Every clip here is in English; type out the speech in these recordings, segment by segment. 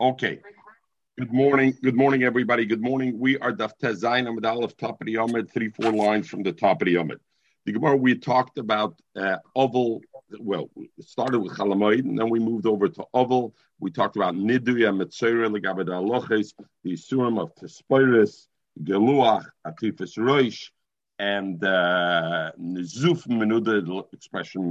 Okay. Good morning. Good morning, everybody. Good morning. We are Daf Tezayin Amid Aleph, top of the Yomid, three, four lines from the top of the Yomid. The Gemara, we talked about uh, Oval. Well, it started with Chalamoid, and then we moved over to Oval. We talked about Niduya, Metzera, Legabed Aloches, the Surim of Tespiris, Geluach, Atifis Roish, and Nizuf uh, expression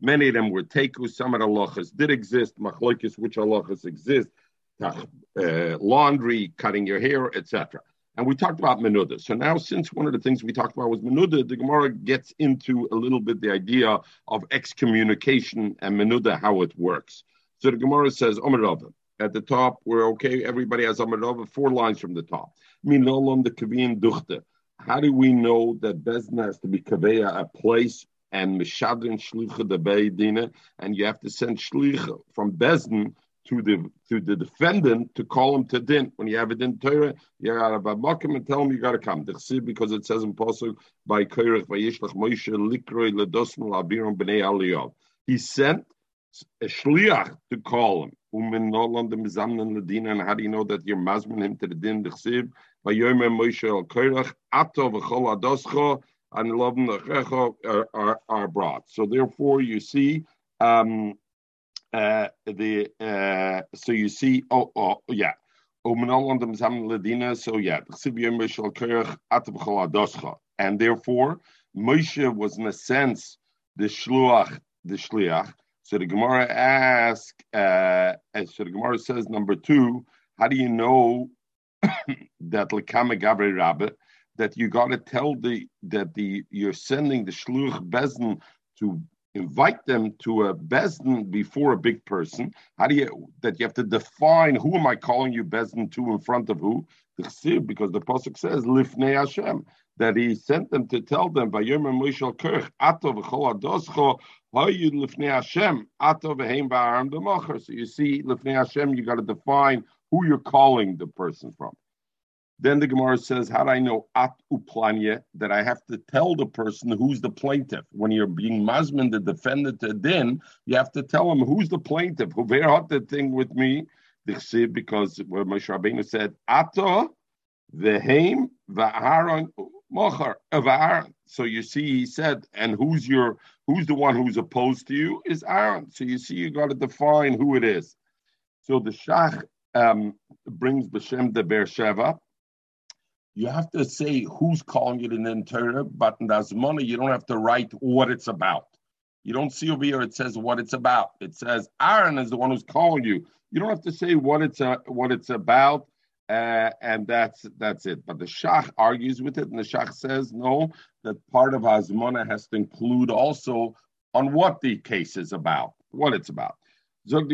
Many of them were Teku, some of the halachas did exist, Machlokes, which halachas exist, uh, laundry, cutting your hair, etc. And we talked about Menuda. So now, since one of the things we talked about was Menuda, the Gemara gets into a little bit the idea of excommunication and Menuda, how it works. So the Gemara says, Omer At the top, we're okay. Everybody has Omer four lines from the top. Minolom the Kavin Duchte how do we know that Bezdin has to be kaveya a place and mishadrin shlicha the beidina, and you have to send shlicha from Bezdin to the to the defendant to call him to din. When you have it in Torah, you got to babakim and tell him you got to come. Because it says in Pasuk by Koirach Vayishlach Moshe Likroi Ledosm Labiram Bnei Aliyav. He sent a shliach to call him. Nolan the and how do you know that you're mazman him to the din? Vayomer Moshe al Koirach Ato v'chol adoscho and lovim lechecho are are brought. So therefore, you see. Um, uh, the uh, so you see oh oh yeah so yeah and therefore Moshe was in a sense the shluach the shliach so the Gemara asks uh, so the Gemara says number two how do you know that lekame gabri rabbe that you got to tell the that the you're sending the shluch bezin to invite them to a bezin before a big person. How do you that you have to define who am I calling you bezin to in front of who? Because the pasuk says lifnei Hashem that he sent them to tell them by Yom Moishel Kirch Atov Chol Adoscho Hayu lifnei Hashem Atov Heim Ba'aram. So you see lifnei Hashem, you got to define who you're calling the person from. Then the Gemara says, How do I know at uplanya that I have to tell the person who's the plaintiff? When you're being Muslim, the defendant to din, you have to tell him who's the plaintiff. Who had the thing with me? Because where Moshe Rabbeinu said, Ato the vehem va'aron mochar of So you see, he said, and who's your who's the one who's opposed to you is Aaron. So you see, you got to define who it is. So the Shach um, brings B'Shem de Beersheva you have to say who's calling it in Torah, but in Azmona, you don't have to write what it's about. You don't see over here it says what it's about. It says Aaron is the one who's calling you. You don't have to say what it's uh, what it's about, uh, and that's that's it. But the Shach argues with it, and the Shach says no, that part of Azmona has to include also on what the case is about, what it's about. Zog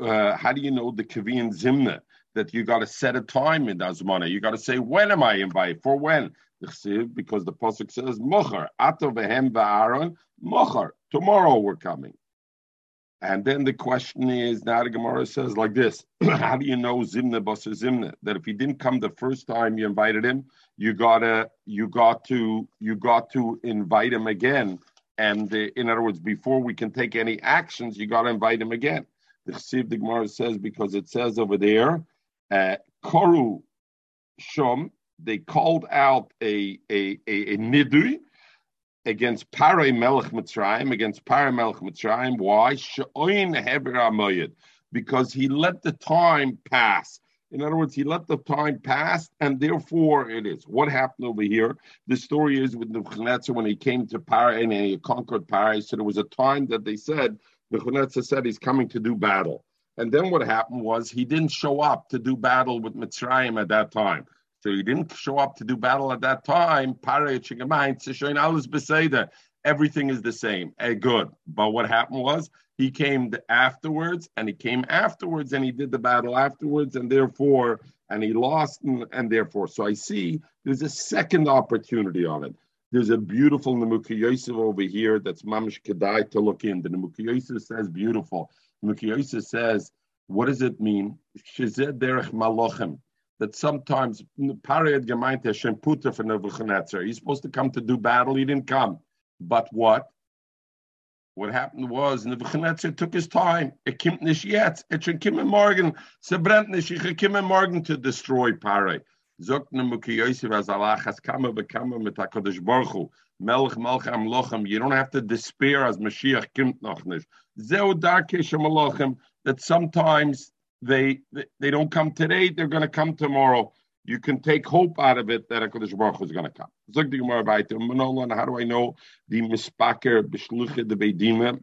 uh, how do you know the Kavian Zimna? that you got to set a time in Azmana. You got to say, when am I invited? For when? Because the Pasuk says, Mochar, Ato vehem va'aron, Mochar, tomorrow we're coming. And then the question is, now the Gemara says like this, how do you know Zimna Basa Zimna? That if he didn't come the first time you invited him, you gotta, you got to, you got to invite him again. And uh, in other words, before we can take any actions, you got to invite him again. The Chsiv the Gemara says because it says over there uh, Koru Shom, they called out a, a, a, a nidui against Pare Melech Mitzrayim, against Pare Melech Mitzrayim. Why? She'oin Heber Amoyed, Because he let the time pass. In other words, he let the time pass, and therefore it is. What happened over here? The story is with Nebuchadnezzar when he came to Pare and he conquered Pare. So there was a time that they said, Nebuchadnezzar said he's coming to do battle. And then what happened was he didn't show up to do battle with Mitzrayim at that time. So he didn't show up to do battle at that time. Everything is the same. Hey, good. But what happened was he came afterwards, and he came afterwards, and he did the battle afterwards, and therefore, and he lost, and, and therefore. So I see there's a second opportunity on it. There's a beautiful Nemuka Yosef over here that's Mamish Kedai to look in. The Nemuka Yosef says beautiful. Mukiyosha says, what does it mean? Shizeh derech malochem. That sometimes Pariad gemeint Hashem puter for Nebuchadnezzar. He's supposed to come to do battle. He didn't come. But what? what happened was Bechnetzer took his time. It came nicht yet. It should come in morgen. Se brennt nicht. Morgen to destroy Pare. Nemuki Yosef Allah has mit HaKadosh Baruch Hu. Am Lochem. You don't have to despair as Mashiach kimt noch nicht. Zeu Darkish Malochem. That sometimes they, they don't come today, they're going to come tomorrow. You can take hope out of it that HaKadosh Baruch Hu is going to come. Gemara how do I know the mispaker b'shluche the beidima?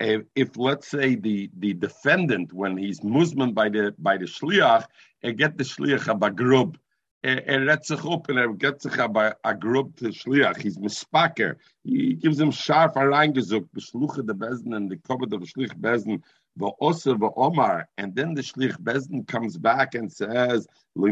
If let's say the the defendant, when he's musman by the by the shliach, he get the shliach a bagrub, er redt sich and er get a, a grub to shliach. He's mispaker. He gives him sharp areingesucht, b'shluche the bezin and the cover of shlich bezin Omar, and then the Shlich Bezdin comes back and says, We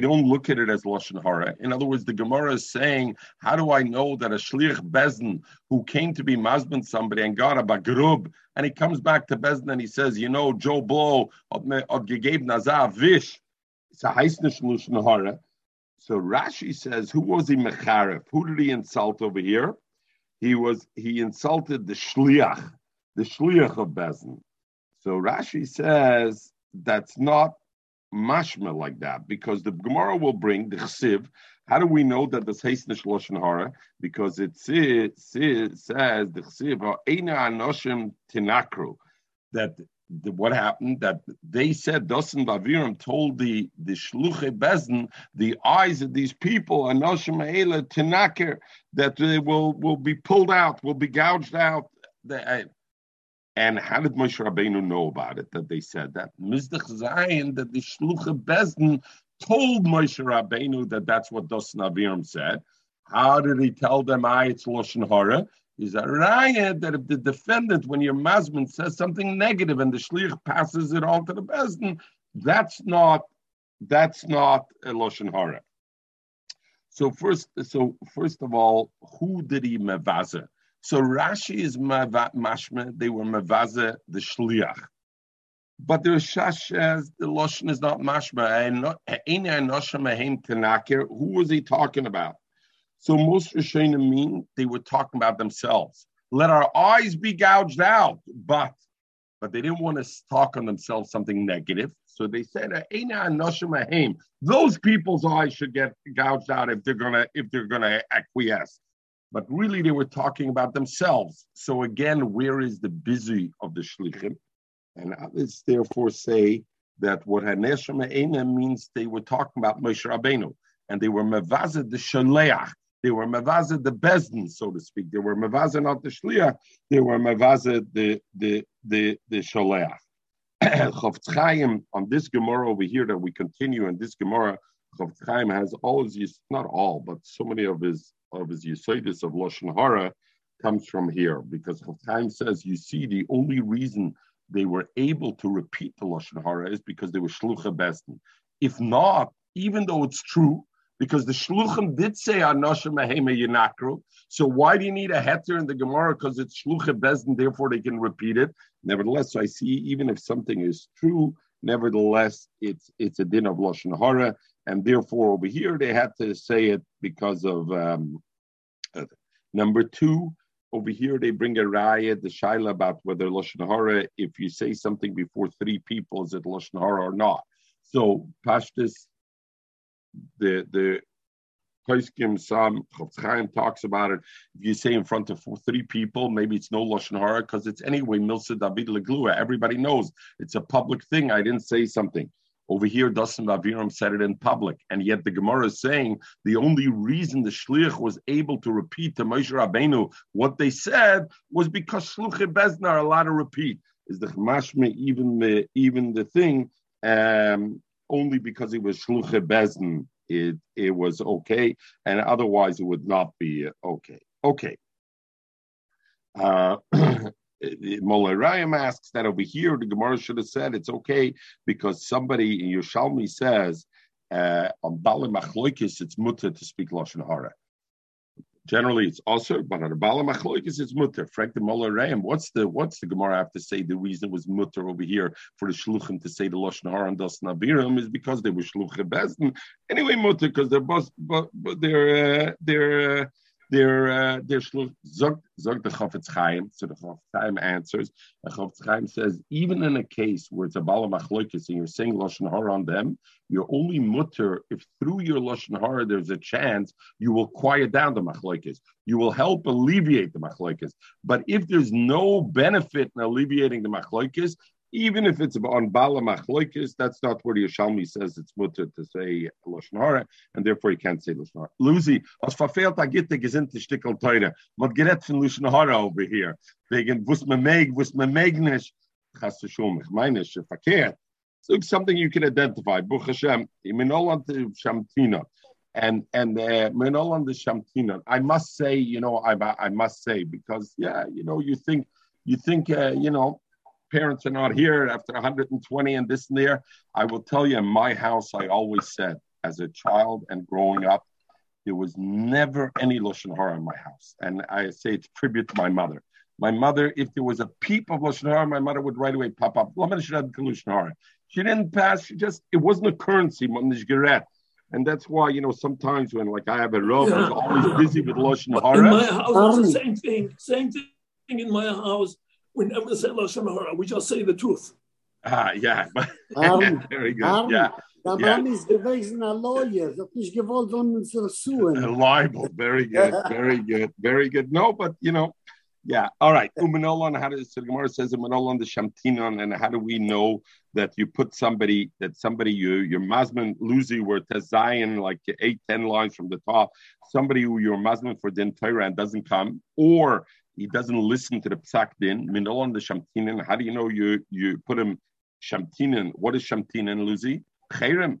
don't look at it as Lashon Hara. In other words, the Gemara is saying, How do I know that a Shlich Bezdin who came to be Mazban somebody and got a Bagrub, and he comes back to Bezdin and he says, You know, Joe Blow, Gegeb Nazar Vish, it's a Heisnish Lashon Hara. So Rashi says, Who was he Mecharif? Who did he insult over here? He was he insulted the Shliach the shliach of Bezin. So Rashi says that's not mashma like that because the Gemara will bring the chsiv. How do we know that this hasnish lashon hara? Because it says, says the chsiv eina anoshim tinakru that the, what happened that they said Dosan Baviram told the the shluche bezin the eyes of these people anoshim eila tinaker that they will will be pulled out will be gouged out. The, and how did Moshe Rabbeinu know about it? That they said that Mizdach Zayin, that the Shlucha Bezdin told Moshe Rabbeinu that that's what Dos Navirim said. How did he tell them, I, it's Lashon Hara? Is a riot that if the defendant, when your masman says something negative and the shlich passes it on to the bezdin, that's not that's not a lashon hara. So first, so first of all, who did he mevaza? So Rashi is mashma, they were mavaza the shliach. But the Shash says the Lashon is not mashma. Who was he talking about? So most Rishonim mean they were talking about themselves. Let our eyes be gouged out, but but they didn't want to talk on themselves something negative. So they said, those people's eyes should get gouged out if they're gonna if they're gonna acquiesce but really they were talking about themselves. So again, where is the busy of the shlichim? And others therefore say that what Haneshama means they were talking about Moshe Rabbeinu, and they were mevazed the shaleach. They were mevazed the bezdin, so to speak. They were mevazed not the shliach. They were mevazed the the the the shaleach. Chaim on this Gemara over here that we continue in this Gemara, Chofetz Chaim has all his not all, but so many of his of his Yesodis of Lashon Hara comes from here because Chaim says you see the only reason they were able to repeat the Lashon Hara is because they were Shlucha Bestin. If not, even though it's true, because the Shluchim did say Anoshim Mahema Yinakru, so why do you need a heter in the Gemara? Because it's Shlucha Bestin, therefore they can repeat it. Nevertheless, so I see even if something is true, nevertheless it's it's a din of Lashon Hara, and therefore over here they had to say it because of um, uh, number two. Over here they bring a riot, the shaila about whether lashon hara, if you say something before three people, is it lashon hara or not? So pashtus, the the Paiskim Sam Chaim talks about it. If you say in front of three people, maybe it's no lashon hara because it's anyway milsa David leglua. Everybody knows it's a public thing. I didn't say something. Over here, Dasan Aviram said it in public, and yet the Gemara is saying the only reason the shliach was able to repeat to Moshe Rabbeinu what they said was because shluchei bezna are allowed to repeat. Is the mashme even the even the thing um, only because it was shluchei bezna it it was okay, and otherwise it would not be okay. Okay. Uh, Molarayim asks that over here the Gemara should have said it's okay because somebody in Yerushalmi says uh, on Bali Machloikis it's mutter to speak Lashon Hara. Generally, it's also, but on Bala Machloikis it's mutter. Frank the Molarayim, what's the what's the Gemara have to say? The reason was mutter over here for the Shluchim to say the Lashon Hara and Das Nabirim is because they were Shluchim Bezdin. Anyway, mutter because they're both, but, but they're uh, they're. Uh, They're uh, they're zog the Chaim. So the Chofetz Chaim answers. The Chofetz Chaim says even in a case where it's a bala machloikis and you're saying lashon hara on them, you're only mutter if through your lashon hara there's a chance you will quiet down the machloikis. You will help alleviate the machloikis. But if there's no benefit in alleviating the machloikis, even if it's on Bala Machloikis, that's not where the says it's mutter to say Lashon and therefore you can't say Lashon Hara. Lucy, als verfehlt a gitte gesinnte Stickel teure, man gerät von Lashon over here, wegen wuss man meg, wuss man meg nicht, chas du schon, ich meine, ist verkehrt. So it's something you can identify. Buch Hashem, Minolan Shamtina. And and uh, Minolan the Shamtina. I must say, you know, I I must say because yeah, you know, you think you think uh, you know parents are not here after 120 and this and there. I will tell you, in my house, I always said, as a child and growing up, there was never any Lashon Hara in my house. And I say it's tribute to my mother. My mother, if there was a peep of Lashon Hara, my mother would right away pop up. She didn't pass, she just, it wasn't a currency, and that's why, you know, sometimes when like I have a robe, yeah. I was always busy with Lashon Hara. In my house, it's the same thing. Same thing in my house we never say Lashon Hara. We just say the truth. Ah, yeah. Um, Very good. um, yeah. Der Yeah. Mann ist gewesen ein Lawyer, hat nicht gewollt, uns zu suchen. A libel. Very good. Very good. Very good. No, but you know, yeah. All right. Umanolon, how does the Gemara says Umanolon the Shamtinon, and how do we know that you put somebody that somebody you your Masman Luzi were to Zion like eight, ten lines from the top, somebody who you're Masman for Din Torah and doesn't come, or he doesn't listen to the psak din, Minolon the shamtinin. how do you know you you put him shamtinin? What is shamtinin, Luzi? Cherem.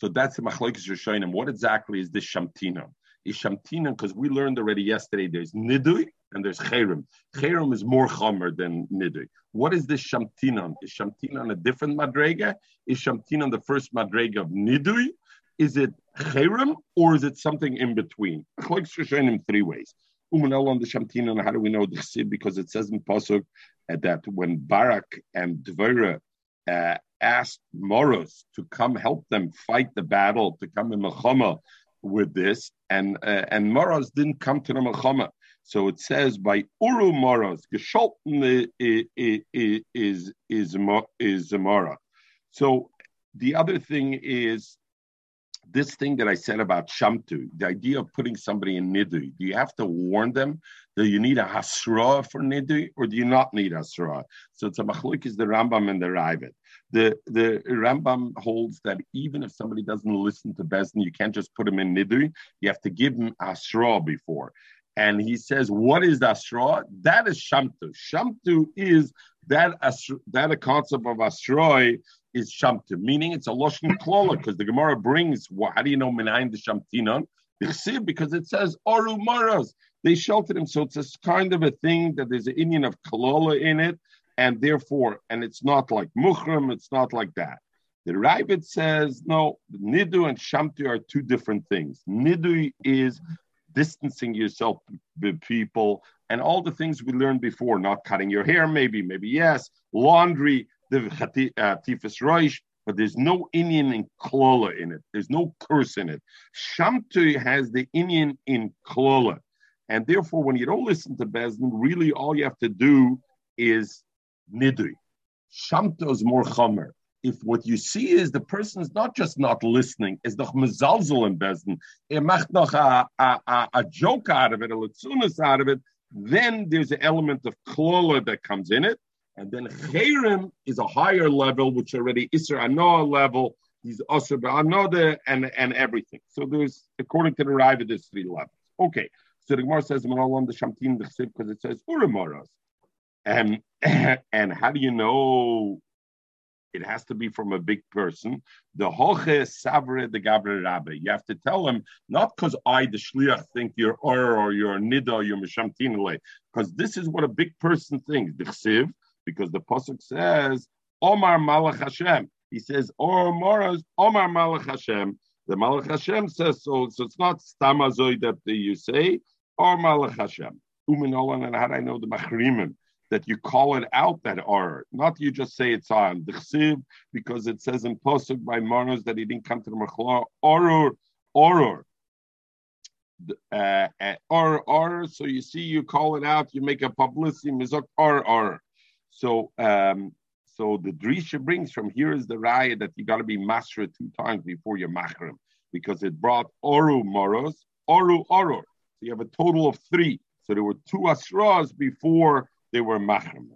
So that's the machlokes him. What exactly is this shamtina? Is shamtina because we learned already yesterday. There's nidui and there's cherem. Cherem is more chomer than nidui. What is this shamtina? Is shamtina a different madrega? Is shamtina the first madrega of nidui? Is it cherem or is it something in between? Machlokes him three ways. Umanel on the shamtina. And how do we know this? Because it says in pasuk that when Barak and Dvora uh, asked Moros to come help them fight the battle, to come in Mechama with this, and uh, and Moros didn't come to the Mechama. So it says by Uru Moros, Gesholten is is is is Mora. So the other thing is this thing that I said about Shamtu, the idea of putting somebody in Nidu, do you have to warn them? Do you need a Hasra for Nidu or do you not need Hasra? So it's a Machlik is the Rambam and the Ravid. The, the Rambam holds that even if somebody doesn't listen to Bezdin, you can't just put him in Nidu. You have to give him Hasra before. And he says, what is Asra? That is Shamtu. Shamtu is that that a concept of Asroi is Shamtu, meaning it's a Lashon Klola, because the Gemara brings, well, how do you know Minayin the Shamtinon? Because it says Oru Maras. They sheltered him. So it's a kind of a thing that there's an Indian of Kalola in it, and therefore, and it's not like Muhram, it's not like that. The Ravid says, no, Nidu and Shamtu are two different things. Nidu is distancing yourself with people and all the things we learned before, not cutting your hair, maybe, maybe yes, laundry, the uh, tifus roish, but there's no Indian in klola in it. There's no curse in it. Shamtu has the Indian in klola. And therefore, when you don't listen to Bezdin, really all you have to do is nidui. Shamtu is more chomer. If what you see is the person is not just not listening, is noch mezalzel in Bezdin, er macht noch a, a, a, a joke out of it, a letzunas out of it, then there's an element of klola that comes in it. And then Cherem is a higher level, which already Isser Anoah level, he's also Anoda and, and everything. So there's, according to the Riva, there's three levels. Okay. So the Gemara says, on the Shamtin because it says Uramoros. And, and how do you know it has to be from a big person. The hoche savre the gabre rabbe. You have to tell them not because I, the shliach, think you're or or you're nida, or you're mishamtinale, because this is what a big person thinks. The because the pasuk says Omar Malach Hashem. He says Omar Omar Malach Hashem. The Malach Hashem says so. So it's not stamazoy that you say or Malach Hashem. Uminolan and how do I know the machrimin? that you call it out that or not you just say it's on the chsiv because it says in posuk by Marnos that he didn't come to the machla oror oror. uh, uh, or or so you see you call it out, you make a publicity mizok or or. So um, so the drisha brings from here is the raya that you got to be master two times before you're machrim because it brought oru moros oru oror. So you have a total of three. So there were two asras before they were machrim.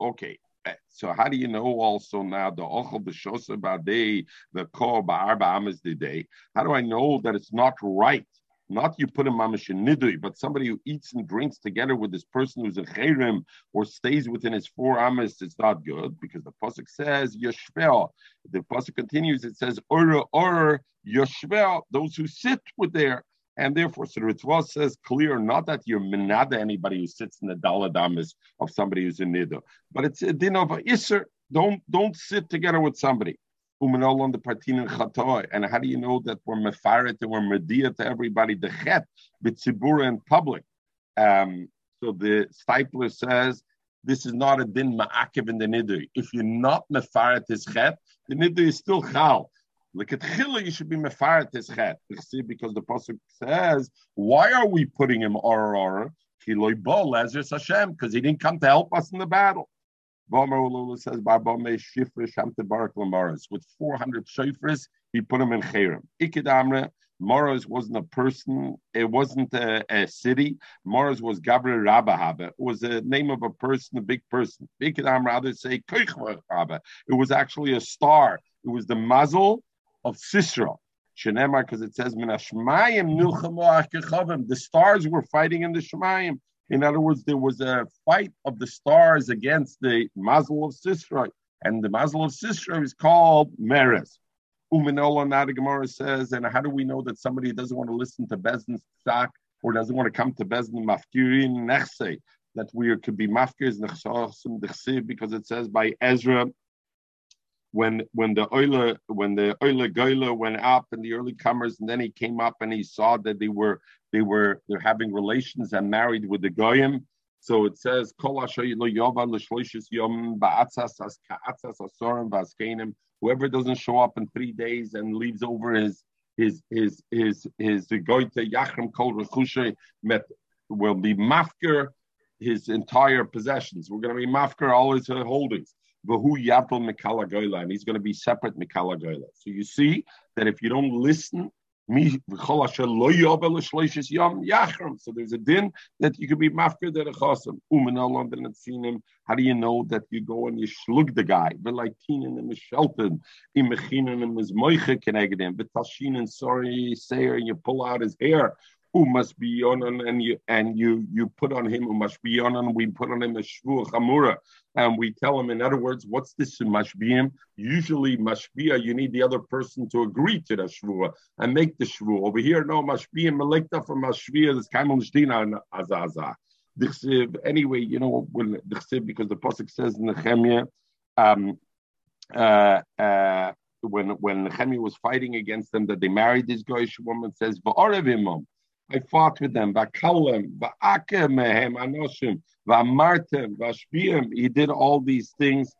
Okay. Uh, so how do you know also now the ochel b'shosa b'adei the ko ba'arba amas day? How do I know that it's not right not you put a mamish in nidui, but somebody who eats and drinks together with this person who's a chayrim or stays within his four amas, it's not good because the pasuk says yoshvel. The pasuk continues, it says ora or yoshvel, those who sit with there. and therefore, so the Ritva says clear, not that you're menada anybody who sits in the daladamas of somebody who's in nidu, but it's a din of a isser. Don't don't sit together with somebody the partin chatoy. And how do you know that we're mefaret and we're media to everybody the chet b'tzibura in public? Um, so the Steipler says this is not a din ma'akev in the nidui. If you're not mefaret his chet, the nidui is still chal. Look at chila, you should be mefaret his chet. See, because the pasuk says, why are we putting him or or? Because he didn't come to help us in the battle. Vomer says Barbome Shifra Shamte Barak Lamaras. With 400 shofars, he put them in Cherem. Ikidamre, Moros wasn't a person, it wasn't a, a city. Moros was Gabriel Rabahaba. It was the name of a person, a big person. Ikidamre, others say It was actually a star. It was the muzzle of Sisera. Shenemar, because it says, The stars were fighting in the Shemayim. In other words, there was a fight of the stars against the Mazel of Sisra, and the Mazel of Sisra is called Meres. Uminola Nada Gemara says, and how do we know that somebody doesn't want to listen to Bezdin's Tzak or doesn't want to come to Bezdin Mafkirin Nechse? That we could be Mafkirs Nechsasim Dechsiv because it says by Ezra when when the oila when the oila goila went up and the early comers and then he came up and he saw that they were they were they're having relations and married with the goyim. So it says whoever doesn't show up in three days and leaves over his his his his his goite yachrim kol met will be mafker his entire possessions. We're going to be mafker all his holdings. Vahu Yapel Mikala Goila, and he's going to be separate Mikala Goila. So you see that if you don't listen, so there's a din that you could be mafker that a chasam. Umanalon didn't seen him. How do you know that you go and you slug the guy? But like tinen and mishelten, imechinen and his moiche keneged but tashin and sorry sayer, and you pull out his hair who must be on and you and you you put on him who must be we put on him a shvu chamura. And we tell him in other words what's this mashbiyim usually mashbiya you need the other person to agree to the shvu and make the shvu over here no mashbiyim melekta for mashbiya this kaimon shdina and azaza. Anyway you know when because the pasuk says in um uh uh when when Nehemiah was fighting against them that they married this Goyish woman says Va'arev I fought with them. Vakalem, va'akem mehem anoshim, va'martem, va'shbiyim. He did all these things.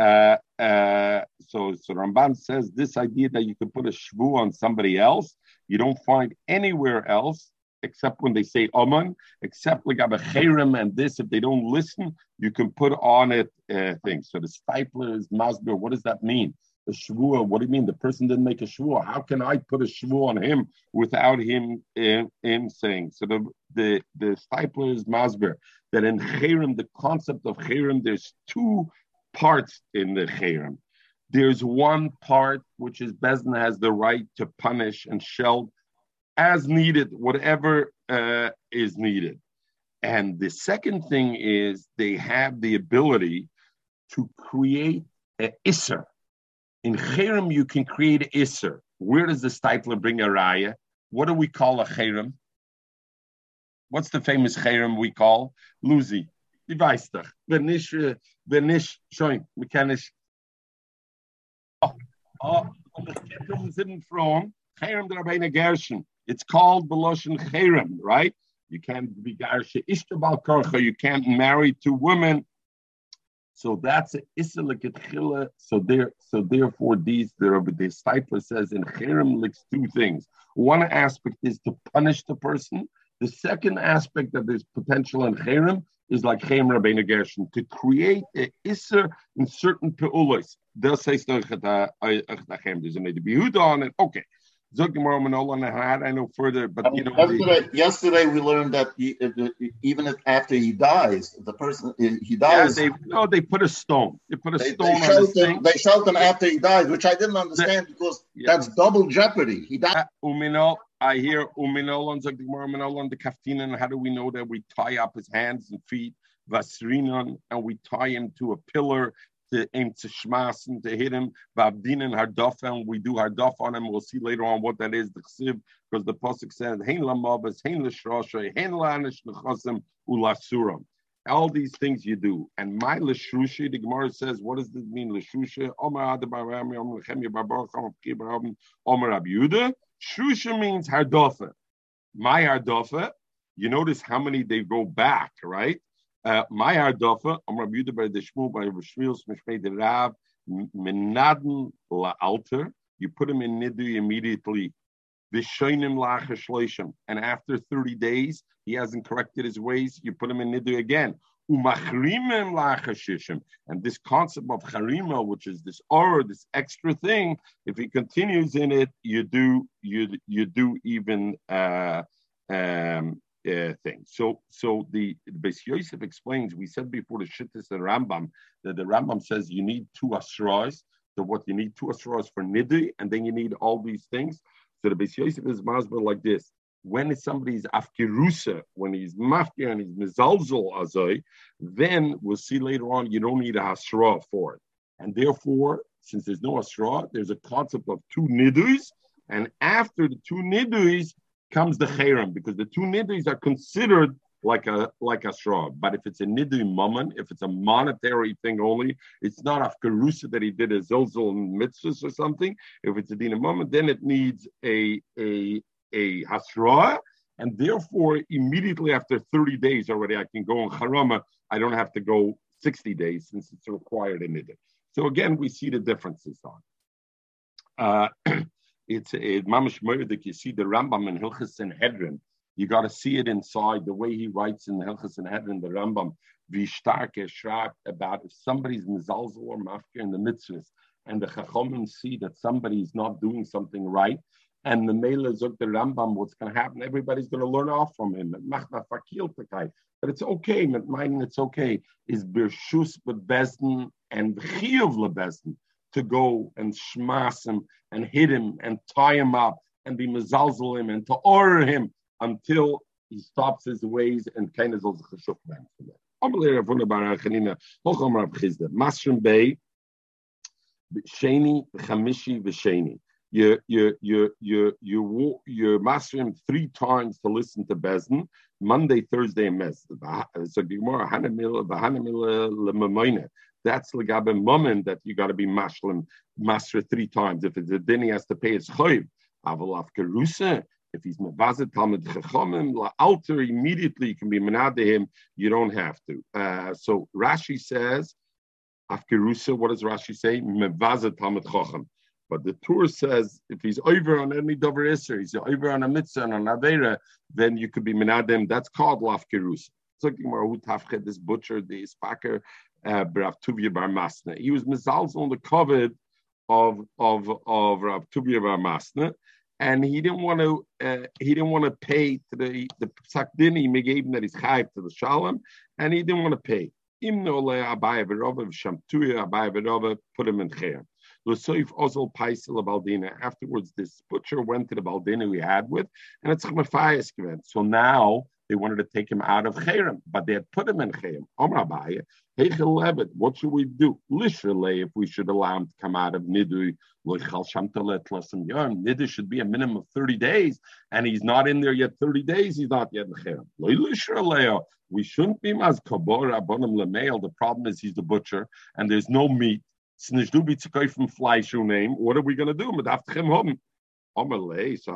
Uh, uh, so, so Ramban says this idea that you can put a shvu on somebody else, you don't find anywhere else except when they say Oman, except like Abachirim and this, if they don't listen, you can put on it uh, things. So the Steipler is Masber. What does that mean? A shvua. What do you mean? The person didn't make a shvua. How can I put a shvua on him without him in, in saying? So the the the Steipler is masber that in cherem, the concept of cherem, there's two parts in the cherem. There's one part which is Bezdin has the right to punish and shell as needed, whatever uh, is needed. And the second thing is they have the ability to create an isser, in Cherem, you can create Isser. Where does the Steipler bring a raya? What do we call a Cherem? What's the famous Cherem we call? Luzi. Die weiß doch. Wenn nicht, wenn Oh, oh. It's called Beloshen Cherem, right? You can't be Garsha Ishtabal Korcha. You can't marry two women So that's a Isilikatchila. So there, so therefore, these the cipher says in Cherem licks two things. One aspect is to punish the person. The second aspect that there's potential in Cherem is like Cherem Rabbeinu Gershon to create a Isser in certain peulos. Das heißt, there's a Behuda on it. Okay. I know further, but you know. Yesterday, the, yesterday we learned that he, even if after he dies, the person he dies. Yeah, they, no, they put a stone. They put a they, stone they on his him, thing. They shot him after he dies, which I didn't understand because yeah. that's double jeopardy. He died. Uh, umino, I hear umino on the umino on the kaftinan. How do we know that we tie up his hands and feet? Vasrinon, and we tie him to a pillar to aim to shmasen, to hit him, Vabdin and Hardofa, and we do Hardof on him. We'll see later on what that is, the Chsiv, because the Pasuk says, Hein lamabas, Hein l'shrosha, Hein la'anish nechosim, ulasuram. All these things you do. And my Lashrushi, the Gemara says, what does this mean? Lashrushi, Omar Adabarami, Omar Lechemia Barbarak, Omar Kibarabim, Omar Abiuda. Shrusha means Hardofa. My Hardofa, you notice how many they go back, right? My hardofa, am Rabbi Yehuda by the Shmuel by Shmuel Mishmei the Rav Menaden la alter. You put him in nidu immediately. Vishoinim lachashloishim, and after thirty days he hasn't corrected his ways. You put him in nidu again. Umachrimim lachashishim, and this concept of harima, which is this aura, this extra thing, if he continues in it, you do you you do even uh, um, uh, thing. So, so the, Beis Yosef explains. We said before the Shittis and Rambam that the Rambam says you need two asras. So, what you need two asras for nidui, and then you need all these things. So, the Beis Yosef is masber like this. When somebody's afkirusa, when he's mafkir and he's mizalzol azay, then we'll see later on you don't need a hasra for it, and therefore, since there's no asra, there's a concept of two niduis, and after the two niduis, comes the cherem because the two nidus are considered like a like a straw. But if it's a nidu mammon, if it's a monetary thing only, it's not afkarusa that he did a zilzal mitzvahs or something. If it's a dina mammon, then it needs a a a hasra, and therefore immediately after 30 days already I can go on harama. I don't have to go 60 days since it's required in nidu. So again, we see the differences on. Uh, it's a mamish that you see the Rambam in Hilchas Sanhedrin. You got to see it inside the way he writes in the Hilchas Sanhedrin, the Rambam, Vishtarke schreibt about if somebody's mizalzel or mafkir in the mitzvahs, and the Chachomim see that somebody's not doing something right, and the Mela Zuk the Rambam, what's going to happen? Everybody's going to learn off from him. But it's okay, meaning it's okay. Is Birshus Bezdin and Chiyuv Lebezdin to go and smash him and hit him and tie him up and be mezalzel him and to order him until he stops his ways and kind of zol cheshuk ben. Amalei Ravuna Bar Hanina, Hocham Rav Chizda, Masrim Bey, Sheni, Chamishi, V'Sheni. You you you you you you master him three times to listen to Bezdin, Monday, Thursday, and Mes. So Gemara Hanamil Hanamil Lemoyne. That's legabe moment that you got to be mashlim master three times. If it's a din, he has to pay his chayv. Avalaf kerusa. If he's mevazet talmud chachamim la alter immediately you can be menad him. You don't have to. Uh, so Rashi says afkerusa. What does Rashi say? Mevazet talmud chacham. But the Tur says if he's over on any dover iser, he's over on a mitzvah and on avera, then you could be menadim. That's called lafkerusa. So this butcher, the spacker, uh, Rav Tuvia Bar Masna. He was mizalz on the covet of of of Rav Tuvia Bar Masna, and he didn't want to uh, he didn't want to pay to the the psak din he gave him that he's chayv to the shalom, and he didn't want to pay. Imno le abaye v'rova v'shamtuya abaye put him in chayv. L'soif ozol paisel baldina. Afterwards, this butcher went to the baldina we had with, and it's event. So now they wanted to take him out of Cherem, but they had put him in Cherem. Omar Abaye, what should we do? Literally, if we should allow him to come out of Nidu, Nidu should be a minimum of 30 days, and he's not in there yet 30 days, he's not yet in Cherem. We shouldn't be Maz Kabor Abonim Lemail. The problem is he's the butcher, and there's no meat. from flesh name. What are we going to do? So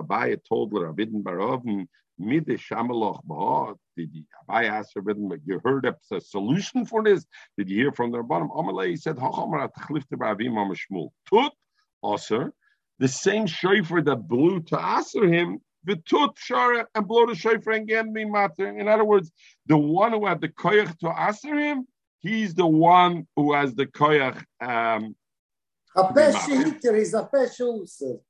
Abaye told Rabidin Barovim, did you, hear asked them, you heard a, solution for this? Did you hear from the bottom? Amalei said, Hachomarat Chlifte Bavim Amashmul. Tut, aser, the same shofar that blew to aser him, the tut shara and blow the shofar again Me matter. In other words, the one who had the koyach to aser him, he's the one who has the koyach. Um, a hitter is a pesha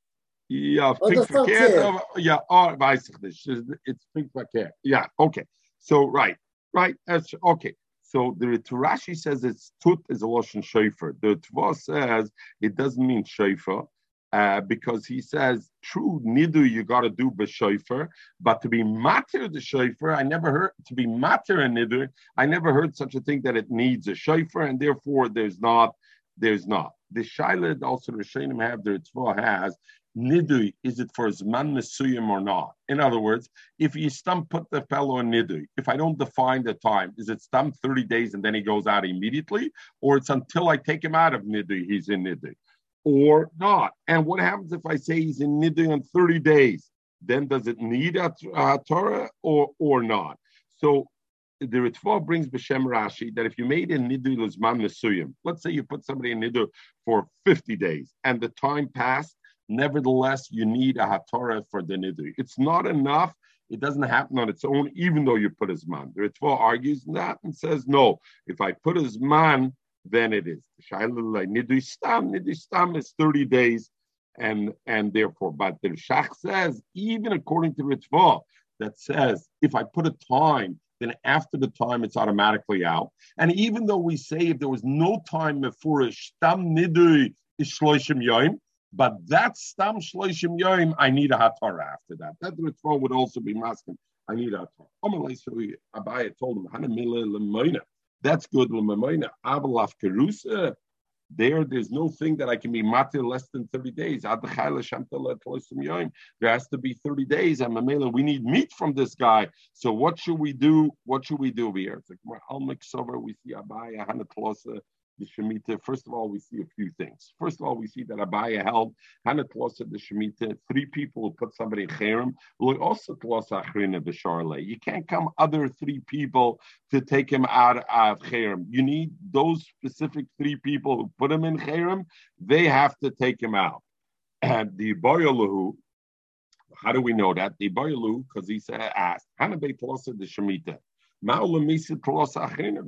Ja, pink das ist verkehrt, okay. aber, ja, oh, weiß ich nicht. It's pink verkehrt. Yeah, okay. So, right, right, that's, okay. So the Turashi says it's tut is a Lashon shofar. The Tva says it doesn't mean shofar uh, because he says, true, nidu you got to do b'shofar, but to be matir the shofar, I never heard, to be matir a nidu, I never heard such a thing that it needs a shofar, and therefore there's not, there's not. The Shaila also the Rishonim have, the Tva has, nidui, is it for zman mesuyim or not? In other words, if you stump put the fellow in nidui, if I don't define the time, is it stump 30 days and then he goes out immediately? Or it's until I take him out of nidui, he's in nidui? Or not? And what happens if I say he's in nidui on 30 days? Then does it need a, a Torah or, or not? So the Ritva brings B'Shem Rashi that if you made a nidu lizman nesuyim, let's say you put somebody in nidu for 50 days and the time passed, nevertheless you need a hatorah for the Nidui. It's not enough. It doesn't happen on its own, even though you put his man. The Ritva argues that and says, no, if I put his man, then it is. Nidu stam, nidu stam is 30 days, and and therefore, but the Shach says, even according to Ritva, that says if I put a time, then after the time it's automatically out. And even though we say if there was no time before stam nidui is shloishim yoim, but that stam shloishim yoim, I need a hatorah after that. That Ritva would also be masking. I need a hatorah. Abaya told him, Hana mila lemoina. That's good lemoina. Abalaf kerusa. There, there's no thing that I can be matir less than 30 days. There has to be 30 days. And Mamela, we need meat from this guy. So what should we do? What should we do here? It's like well. We see Abaya, Hana Tlosa, the Shemitah. First of all, we see a few things. First of all, we see that Abaya held Hana Tlosa, the Shemitah. Three people who put somebody in Cherem. Also Tlosa Achrina B'Sharle. You can't come other three people to take him out of Cherem. You need those specific three people who put him in Cherem. They have to take him out. And the Boyalahu, how do we know that? The Boyalu, because he said, asked, Hanabay Tlosa the Shemitah. Ma'ula Misa Tlosa Achrina.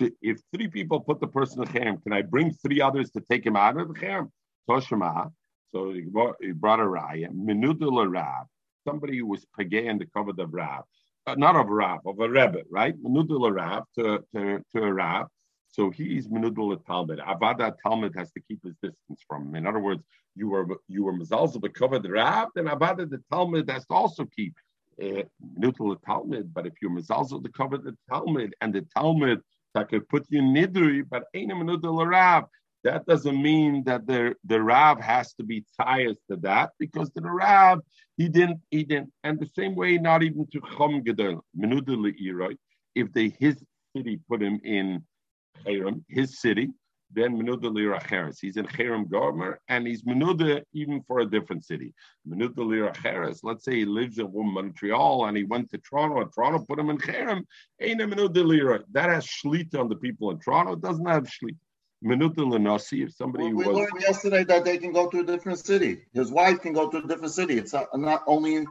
If three people put the person in Cherem, can I bring three others to take him out of the? Toshima. So he brought, he brought a raya. Menudul Rab. Somebody who was pagay in the cover of Rab. Uh, not of Rab, of a Rebbe, right? Menudul Rab to, to, to a Rab. So he's Menudul Talmud. Avada Talmud has to keep his distance from him. In other words, you were you were Mazalza the cover the Rab, then Avada the Talmud has to also keep uh, Menudul Talmud. But if you're Mazalza the cover the Talmud and the Talmud that could put you Nidri, but Rab. That doesn't mean that the the Rav has to be tied to that because the Rav he didn't he didn't and the same way not even to Chom Gedol Menudul Iroi. If they his city put him in Cherem, his city, then Menuda Liracheres. He's in Cherem Gomer, and he's Menuda even for a different city. Menuda Liracheres, let's say he lives in Montreal and he went to Toronto, and Toronto put him in Cherem, ain't a Menuda Lira. That has Shlita on the people in Toronto, it doesn't have Shlita. Menuda Lenasi, if somebody we was. learned yesterday that they can go to a different city. His wife can go to a different city. It's not, not only in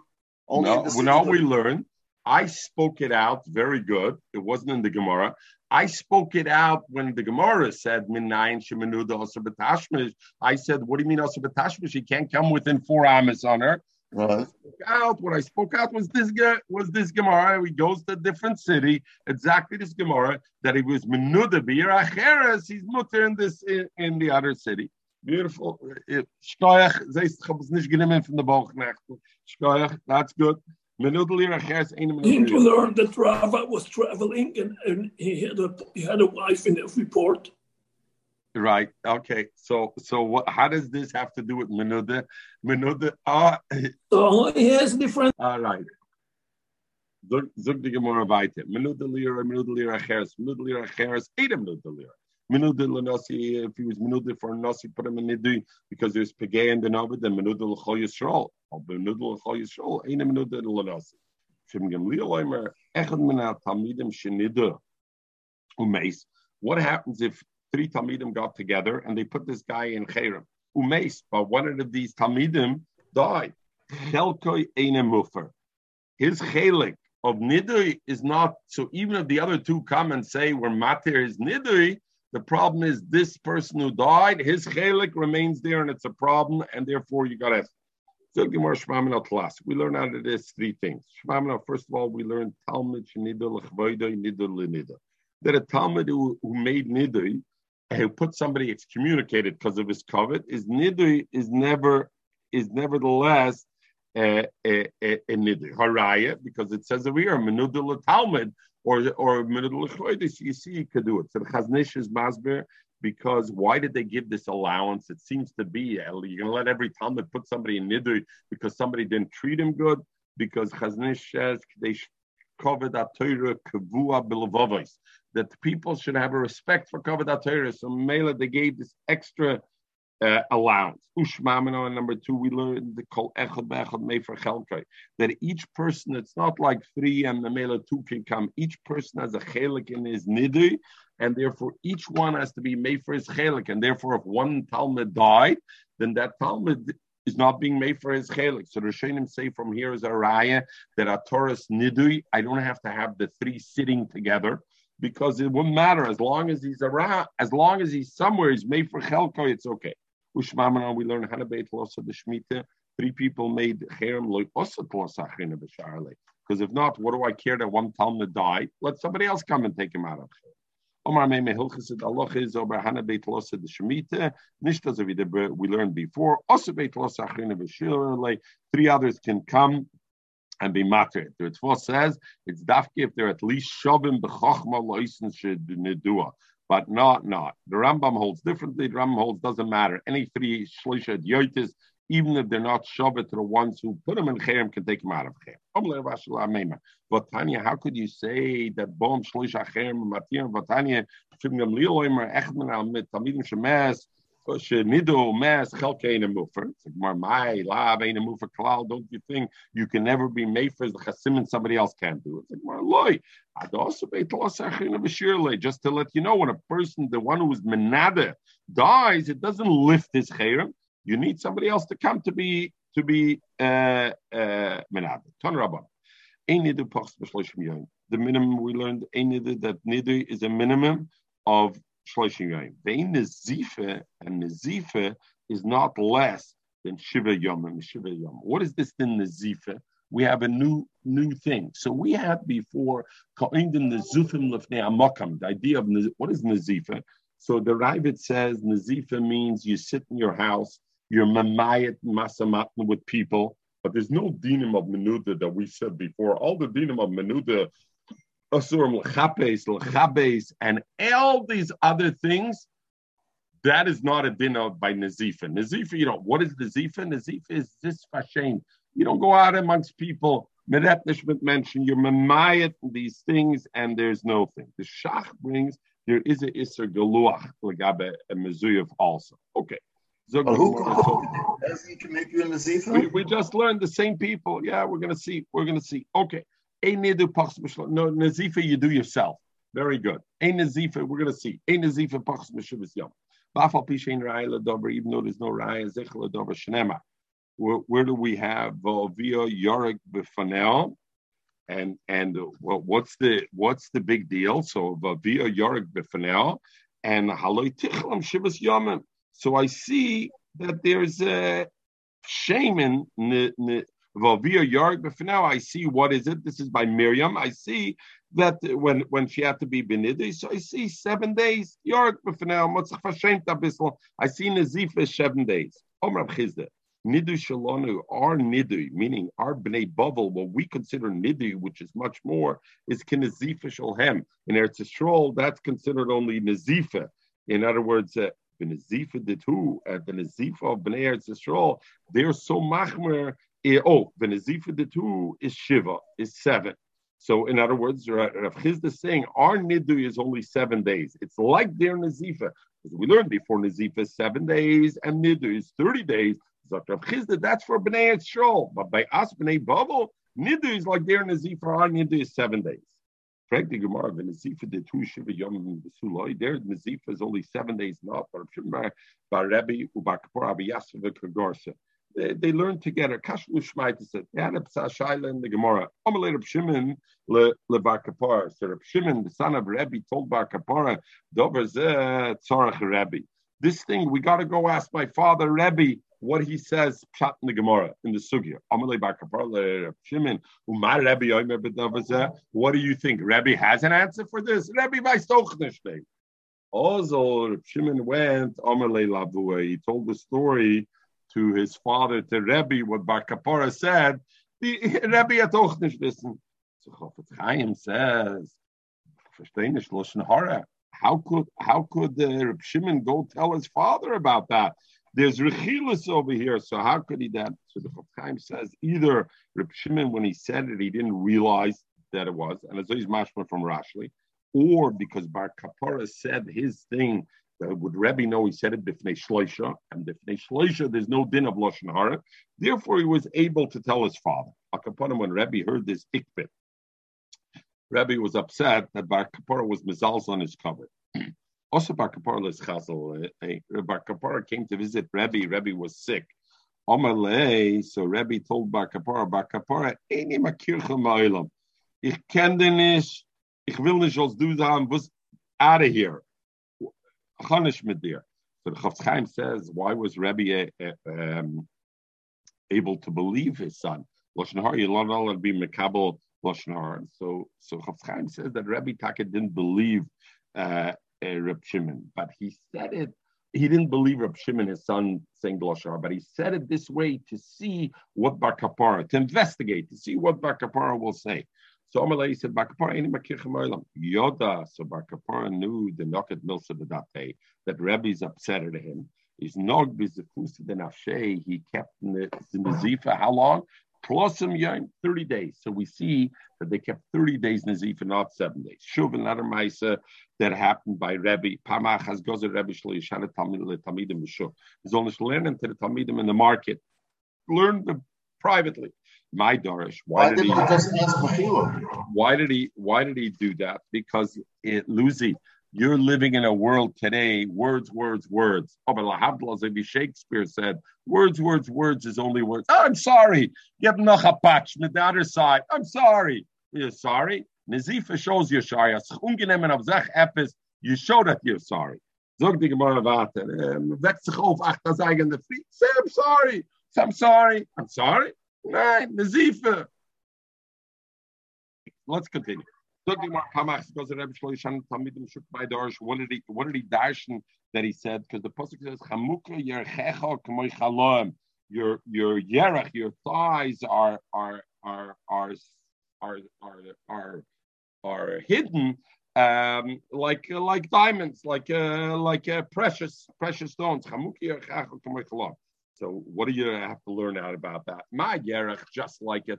only no, in the city. now we learn. I spoke it out very good. It wasn't in the Gemara. I spoke it out when the Gemara said Minayin also Batashmish. I said, What do you mean also Batashmish? He can't come within four amas on her. Right. Out. What I spoke out was this was this Gemara. He goes to a different city, exactly this Gemara, that he was Menuda Bira Acheres, he's mutter in this in, in the other city. Beautiful. Shkoyach, zeist, ich hab es nicht genommen von der Bauchnacht. Shkoyach, that's good. Menuda Lira Acheres, ain't a I think we Menuda Lira. learned that Rava was traveling and, and he had a he had a wife in every port. Right. Okay. So, so what? How does this have to do with Menuda? Menuda. Ah. So he has different. all right. Zug die Gemara weiter. Menuda lira, menuda lira cheres, menuda lira cheres, eda menuda lira. Minuda Lanasi, if he was Minuda for Nasi, put him in Nidui because there's Pegay and the Navid, then Minuda L'chol Yisrael. Al Minuda L'chol Yisrael, Ain't a Minuda Lanasi. Shem Gamliel Oimer, Echad Mina Talmidim Shenida Umeis. What happens if three Talmidim got together and they put this guy in Cherem? Umeis, but one of these Talmidim died. Chelkoi Eine Mufer. His chelik of nidui is not so. Even if the other two come and say we're matir is nidui, the problem is this person who died, his chelik remains there, and it's a problem, and therefore you got to. Class. We learn out of this three things. First of all, we learn Talmud That a Talmud who, who made nidui, who put somebody excommunicated because of his covet, is nidui is never is nevertheless eh, eh, eh, a, a, a, a haraya because it says over here menudul talmud or or You see, you could do it. So the chaznish is masber because why did they give this allowance? It seems to be uh, you're going to let every talmud put somebody in nidui because somebody didn't treat him good because chaznish says they covered that people should have a respect for covered. So Mela they gave this extra uh, allowance. Ushmamino, number two, we learned the kol echad mefer chelkai, that each person, it's not like three and the mela two can come. Each person has a chelik in his nidui, and therefore each one has to be made for his chelik. And therefore, if one Talmud died, then that Talmud is not being made for his chelik. So the Rishonim say from here is a raya that a Taurus nidui, I don't have to have the three sitting together because it wouldn't matter as long as he's around, as long as he's somewhere, he's made for chelko, it's okay. Ushmamana, we learn how to bait loss of the Shemitah. Three people made cherem loy Because if not, what do I care that one Talmud died? Let somebody else come and take him out of cherem. Omar Meme Hilchis Allah is over Hana Beit Losa the Shemitah. Of we learned before. Also Beit Losa Achina Three others can come and be matter. The Ritva says it's dafki if they're at least shovim b'chochma loisen nedua but not not. The Rambam holds differently. The Rambam holds doesn't matter. Any three shlisha yotis, even if they're not shabbat the ones who put them in cherem, can take them out of cherem. But Tanya, how could you say that bom shlisha cherem matir? But Tanya, shemes Nido mas chelke in mufer. It's like my lab ain't a mufer klal. Don't you think you can never be made for the chasim and somebody else can't do it? It's like more loy. I'd also be just to let you know when a person, the one who is menada, dies, it doesn't lift his chayrim. You need somebody else to come to be to be uh, uh, menada. Ton rabban. The minimum we learned that nidu is a minimum of shloshim yom. Vein nezifa and nezifa is not less than shiva yom and shiva yom. What is this in nezifa? We have a new new thing. So we had before the nezufim lefnei amakam. The idea of what is nezifa? So the Ravid says nezifa means you sit in your house, you're mamayat masamatn with people, but there's no dinim of menuda that we said before. All the dinim of menuda Asurim l'chapes, l'chabes, and all these other things, that is not a din of by Nazifa. Nazifa, you know, what is Nazifa? Nazifa is this fashain. You don't go out amongst people. Meret Nishmat mentioned you're mamayat these things, and there's no thing. The Shach brings there is a Isser Galuach Lagabe a Mezuyov also. Okay. So, who can make you a Nazifa? We, we just learned the same people. Yeah, we're gonna see. We're gonna see. Okay. No, Nazifa, you do yourself. Very good. Ein Nazifa, we're going to see. Ein Nazifa, Pachs Meshivas Yom. Bafal even though there's no Raya, Zech Ladover Shnema. Where do we have Via Yorik Bifanel? And and well, what's the what's the big deal? So Via Yorik Bifanel and Haloi Tichlam Shivas Yomim. So I see that there's a shame in Vavia Yarg, but for now I see what is it? This is by Miriam. I see that when when she had to be benidi, so I see seven days. Yarg, but for now, I see Nazifa seven days. Omar Chisda. Nidu Shalonu, our Nidu, meaning our Bnei Bavel, what we consider Nidu, which is much more, is Kinazifa Shalhem. In Eretz Yisrael, that's considered only Nazifa. In other words, uh, the Nazifa did who, uh, the Nazifa of Bnei Eretz Yisrael, they're so machmer Eh, oh, the Nazifa the two is Shiva, is seven. So, in other words, Rav Chisda is saying our nidu is only seven days. It's like their nazifa. Because we learned before nazifa is seven days and nidu is 30 days. So, Rav Chisda, that's for Bnei Yisrael. But by us, Bnei Bubble, nidu is like their nazifa. Our nidu is seven days. Correct the Gemara, the nazifa de tu shiva yom besuloi. Their nazifa is only seven days, not Bar Rebbe, Ubar Kapor, Abi Yasser, Kagorsa they, they learned together. Kashlu Shmaita said, they had a Psashayla in the Gemara. Amalei Reb Shimon le, le Bar Kapara. So Reb Shimon, the son of Rebbe, told Bar Kapara, Dover zeh tzorach Rebbe. This thing, we got to go ask my father Rebbe what he says pshat in the Gemara, in the Sugya. Amalei Bar Kapara Reb Shimon, Umar Rebbe yoimer b'dover. What do you think? Rebbe has an answer for this? Rebbe by Stochnishtei. Also, Reb Shimon went, Amalei Lavua. He told the story to his father, to Rebbe, what Bar Kapora said, the Rebbe had auch wissen. So Chofetz Chaim says, verstehen nicht, Loshen. How could how could uh, Reb Shimon go tell his father about that? There's Rechilis over here, so how could he that? So the Chaim says either Reb Shimon, when he said it, he didn't realize that it was, and it's always mashma from Rashli, or because Bar Kapora said his thing would Rebbe know he said it b'fnei shloisha, and b'fnei shloisha there's no din of lashon hara. Therefore, he was able to tell his father. Akaponim when Rebbe heard this ikbit, Rebbe was upset that Bar Kapara was mizals on his cover. also, Bar Kapara is chazal. Uh, Bar Kapara came to visit Rebbe. Rebbe was sick. Amalei, so Rebbe told Bar Kapara, Bar Kapara, Eini makircha ma'ilam. Ich kenne. Ich will nicht du was out of here. Punishment there. So the Chaim says, why was Rebbe uh, um, able to believe his son? So, so Chaim says that Rebbe Taka didn't believe uh, uh, Reb Shimon, but he said it. He didn't believe Reb Shimon, his son, saying Lashon but he said it this way to see what Bar Kapara, to investigate, to see what Bar Kapara will say. So Amalei said, Bakapara ain't makirchem Yoda. So Bakapara knew the knocket milsa that day that Rebbe's upset at him. He's nog bizakusa the nafshe. He kept in the, in the zifa. How long? Some young 30 days. So we see that they kept 30 days in the zifa, not seven days. Shuv another ma'isa that happened by Rebbe. Pamach has gozer Rebbe shlo yishana le talmidim b'shuv. He's only learning to the talmidim in the market. Learn them privately my Darish. Why, why did he just ask Why did he why did he do that? Because it Lucy, you're living in a world today, words, words, words. Oh, but Shakespeare said, words, words, words is only words. Oh, I'm sorry. You have nachapach the other side. I'm sorry. You're sorry. Nazifa shows you're sorry. You show that you're sorry. Zog die Gemara weiter. Weckt eh, sich auf, ach, das eigene Fried. Say, I'm sorry. I'm sorry. I'm sorry. Right, Nazifa. Let's continue. What did he what did he darshan that he said? Because the pasuk says Chamuka yerchecha k'moy chalom. Your your yerech, your thighs are are are are are are are, are hidden um, like like diamonds, like uh, like uh, precious precious stones. Chalom. So what do you have to learn out about that? My yerech, just like a,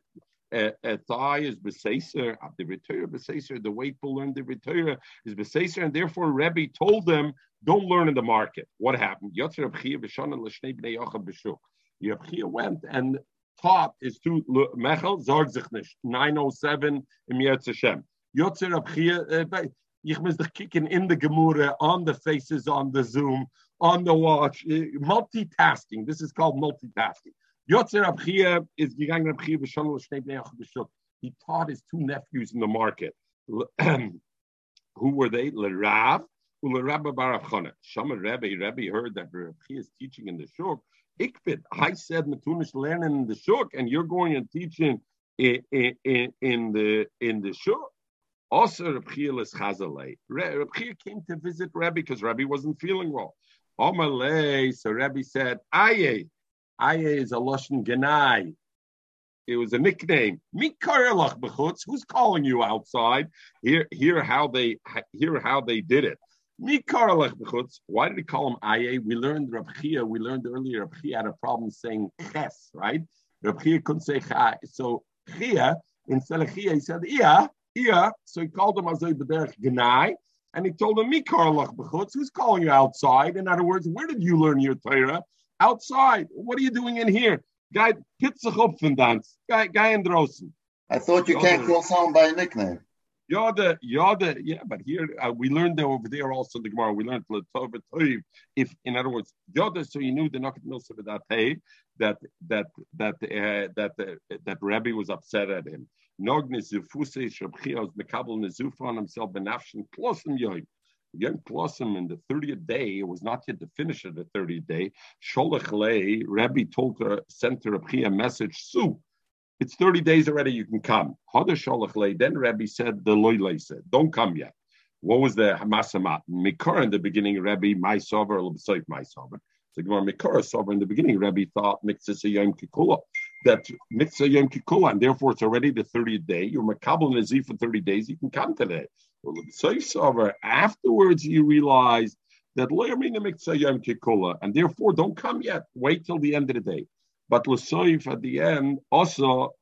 a, a is besaser, uh, the return besaser, the way to learn the return is besaser, and therefore Rebbe told them, don't learn in the market. What happened? Yotzer went and taught his two Mechel, Zarg 907 in Yetz Hashem. Yotzer Abchia, dich uh, kicken in the Gemurah, on the faces on the Zoom, on the watch, uh, multitasking. This is called multitasking. Yotzer Abchia is gegangen Abchia b'shon He taught his two nephews in the market. Who were they? Lerav Ulerabba Baruch Chana. Shama Rebbe, Rebbe heard that Abchia is teaching in the shuk. Ikbit, I said Matunish learning in the shuk, and you're going and teaching in, in, in the in the shuk. Also, Reb is Chazalei. Reb came to visit Rabbi because Rabbi wasn't feeling well. Omalei, so Rebbe said, Aye. Aye is a Lashon Genai. It was a nickname. Who's calling you outside? Here, here how they hear how they did it. Why did he call him Aye? We learned Rabchia, we learned earlier Rabchia had a problem saying ches, right? Rabchia couldn't say chai. So Chia instead of Chia, he said, yeah, yeah. So he called him Azay B'derech Gnai, and he told him, Mi Karlach B'chutz, who's calling you outside? In other words, where did you learn your Torah? Outside. What are you doing in here? Guy, Pizza dance. Guy, guy in Drossen. I thought you can't call someone by a nickname. Yoda, Yoda, yeah, but here uh, we learned that over there also the Gemara. We learned if, in other words, Yoda, so you knew the Nakat Milsa that that that that uh, that uh, that Rabbi was upset at him. Nognis Zufuse Shabchios Mekabel Nezufa on himself Benafshin Klosim Yoim. Again, Klosim in the 30th day, it was not yet the finish of the 30th day. Sholach Lei, Rabbi told her, sent her a message, Su. It's 30 days already, you can come. Then Rabbi said, the Loile said, don't come yet. What was the Hamasamat? Mikor in the beginning, Rabbi, my sover, my sover. So Gemara Mikor sover in the beginning, Rabbi thought Mitzvah Yom Kikula. That Mitzvah Yom Kikula, and therefore it's already the 30th day. You're Makabal Nazi for 30 days, you can come today. Afterwards you realize that Loyamina Mitzvah Yom Kikula, and therefore don't come yet. Wait till the end of the day. But Lasoif at the end also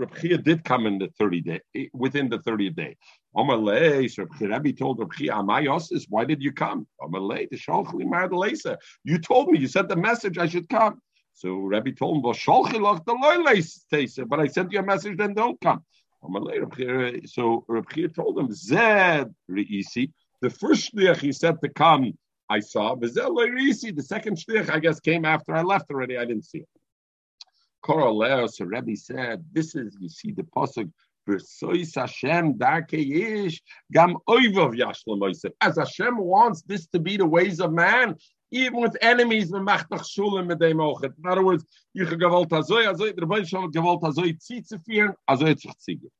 Rabchia did come in the 30 day eh, within the 30th day. Amalei, so Rabbi told Rabchia, Amayosis, why did you come? Amalei, the Shalchli Mardalesa. You told me, you sent the message I should come. So Rabbi told him, Well, the but I sent you a message, then don't come. So Rabchia told him, Zed Reisi, the first shliach he said to come, I saw. The second shliach, I guess, came after I left already. I didn't see it. Koroleo, so Rabbi said, this is, you see the pasuk, gam As Hashem wants this to be the ways of man, even with enemies, in other words, you can gewalt azoy, azoy, der Bein schon gewalt azoy zieht zu führen, azoy sich ziehen.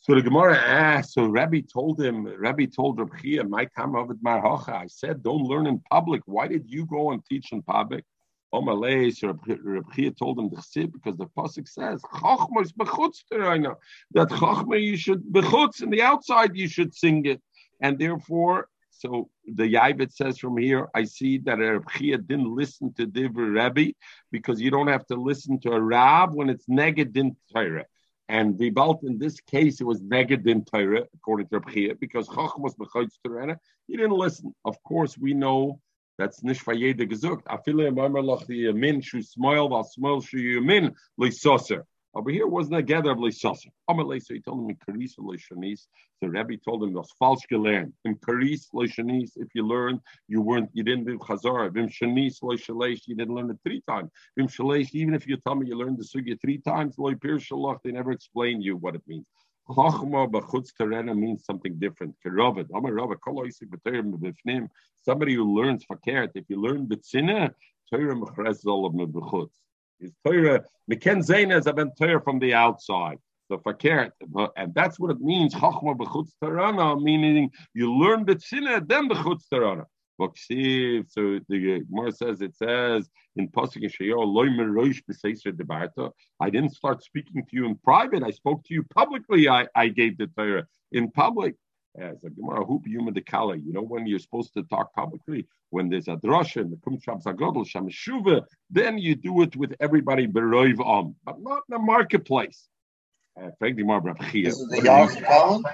So the Gemara asked, so Rabbi told him, Rabbi told Rabbi Chia, my time of it, I said, don't learn in public. Why did you go and teach in public? Omalei, so Reb told him to sit because the pasuk says Chachma is bechutz that Chachma you should bechutz in the outside you should sing it, and therefore. So the Yavit says from here, I see that Reb didn't listen to Divrei Rebbe because you don't have to listen to a Rab when it's neged Torah. And Vibalt, in this case, it was neged Torah, according to Reb because Chachma was Torah. He didn't listen. Of course, we know that's jede gesucht. Afile Maimer loch the min shu smile while smile shu yamin leisoser. Over here wasn't a gather of leisoser. Amalei, so he told him in Karis leishanis. So Rabbi told him it was false gelernt. In Karis leishanis, if you learned, you weren't, you didn't do chazar. Vim shanis leishalesh, you didn't learn it three times. Vim shalesh, even if you tell me you learned the sugya three times, loy pir shalach, they never explain you what it means. Chachma b'chutz terena means something different. Kerovet, Amar Rava, kol oisik b'terim b'fnim. Somebody who learns fakert. If you learn b'tzina, Torah mechrez zol of b'chutz. Is Torah meken zayna is ben Torah from the outside. So fakert, and that's what it means. Chachma b'chutz terena, meaning you learn the b'tzina, then b'chutz terena. So the Gemara says it says in Pasuk Debarta. I didn't start speaking to you in private. I spoke to you publicly. I, I gave the Torah in public. As a Gemara hoop human kala. You know when you're supposed to talk publicly when there's a drasha in the Kumshab Zagodl Shameshuva, then you do it with everybody beroiv on, but not in the marketplace. Uh, thank you, Rabbi This is the Yom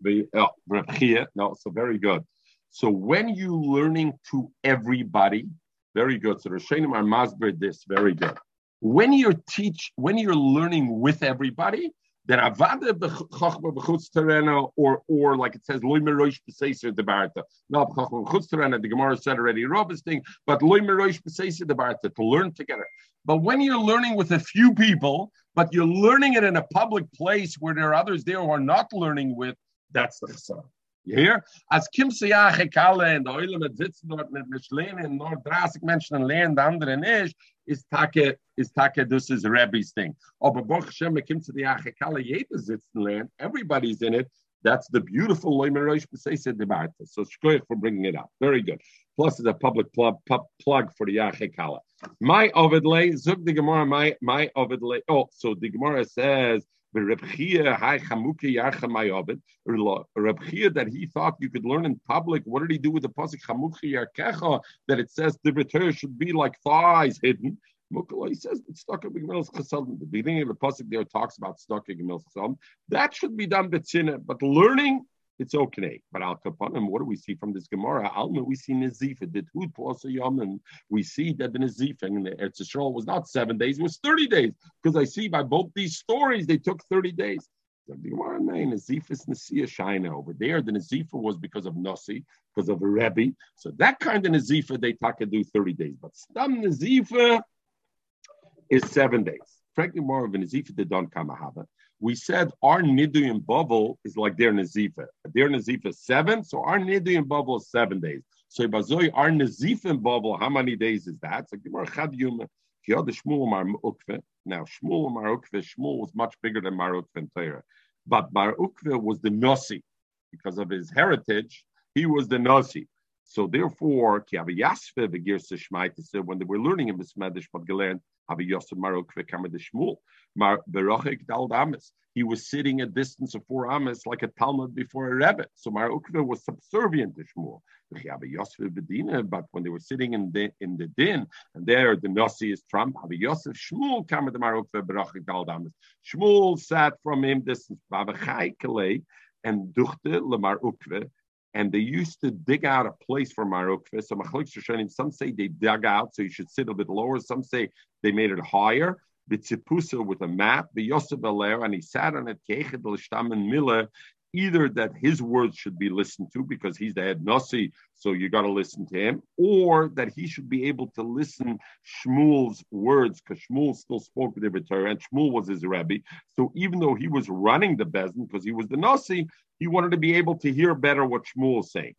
The oh, Rabbi No, so very good. So when you learning to everybody, very good. So Rishonim are masber this, very good. When you're teach, when you're learning with everybody, then avada b'chachma b'chutz terena, or or like it says loy meroish b'seiser debarta. No b'chachma b'chutz terena. The Gemara said already Robb's thing, but loy meroish b'seiser debarta to learn together. But when you're learning with a few people, but you're learning it in a public place where there are others there who are not learning with, that's the chesed. You hear? Als kimst du ja Kalle in der Eule sitzen dort mit Mischlehen in nur 30 Menschen lernen, der andere nicht, ist Take, ist Take, das ist Rebbe's thing. Aber Baruch Hashem, kimst du ja Kalle, jeder sitzen lernen, everybody's in it, that's the beautiful Loimerosh B'Seiseh Debarta. So shkoyach for bringing it up. Very good. Plus, it's a public plug, plug for the Yachekala. My Ovidle, Zug the Gemara, my, my Ovidle. Oh, so the Gemara says, Reb that he thought you could learn in public. What did he do with the pasuk that it says the return should be like thighs hidden? He says that Staka B'Gemilas Chasadim. The beginning of the pasuk there talks about Staka B'Gemilas Chasadim. That should be done but learning it's okay. But Al Kapanim, what do we see from this Gemara? Alma, we see Nazifa, did Hud plus a Yom, and we see that the Nazifa in the Eretz Yisrael was not seven days, it was 30 days. Because I see by both these stories, they took 30 days. The Gemara name Nazifa is Nasiya Shaina over there. The Nazifa was because of Nasi, because of a Rebbe. So that kind of Nazifa, they taka do 30 days. But Stam Nazifa is seven days. Frankly, more of a Nazifa did Don Kamahava we said our Niduyim bubble is like their Nazifa. Their Nazifa is seven, so our Niduyim bubble is seven days. So Bazoi, our Nazifim bubble, how many days is that? So Gemara Chad Yuma, Shmuel Mar Ukve. Now Shmuel Mar Ukve, Shmuel was much bigger than Mar Ukve and Torah. But Mar Ukve was the Nasi. Because of his heritage, he was the Nasi. So therefore, when they were learning in Bismedish, but gelernt, he was sitting a distance of four amas like a Talmud before a Rebbe. So Mar Ukve was subservient to Shmuel. But when they were sitting in the in the din, and there the Nasi is Trump, Yosef Shmuel came to Mar Ukve Berachik Daldamas. Shmuel sat from him distance, and duchte Ukve and they used to dig out a place for Marukva. So some say they dug out, so you should sit a bit lower. Some say they made it higher. Bitzipusa with a mat, Yosef and he sat on it, and Miller, either that his words should be listened to because he's the head nasi, so you got to listen to him, or that he should be able to listen Shmuel's words because Shmuel still spoke with the Torah and Shmuel was his rabbi. So even though he was running the bezin because he was the nasi, he wanted to be able to hear better what Shmuel is saying.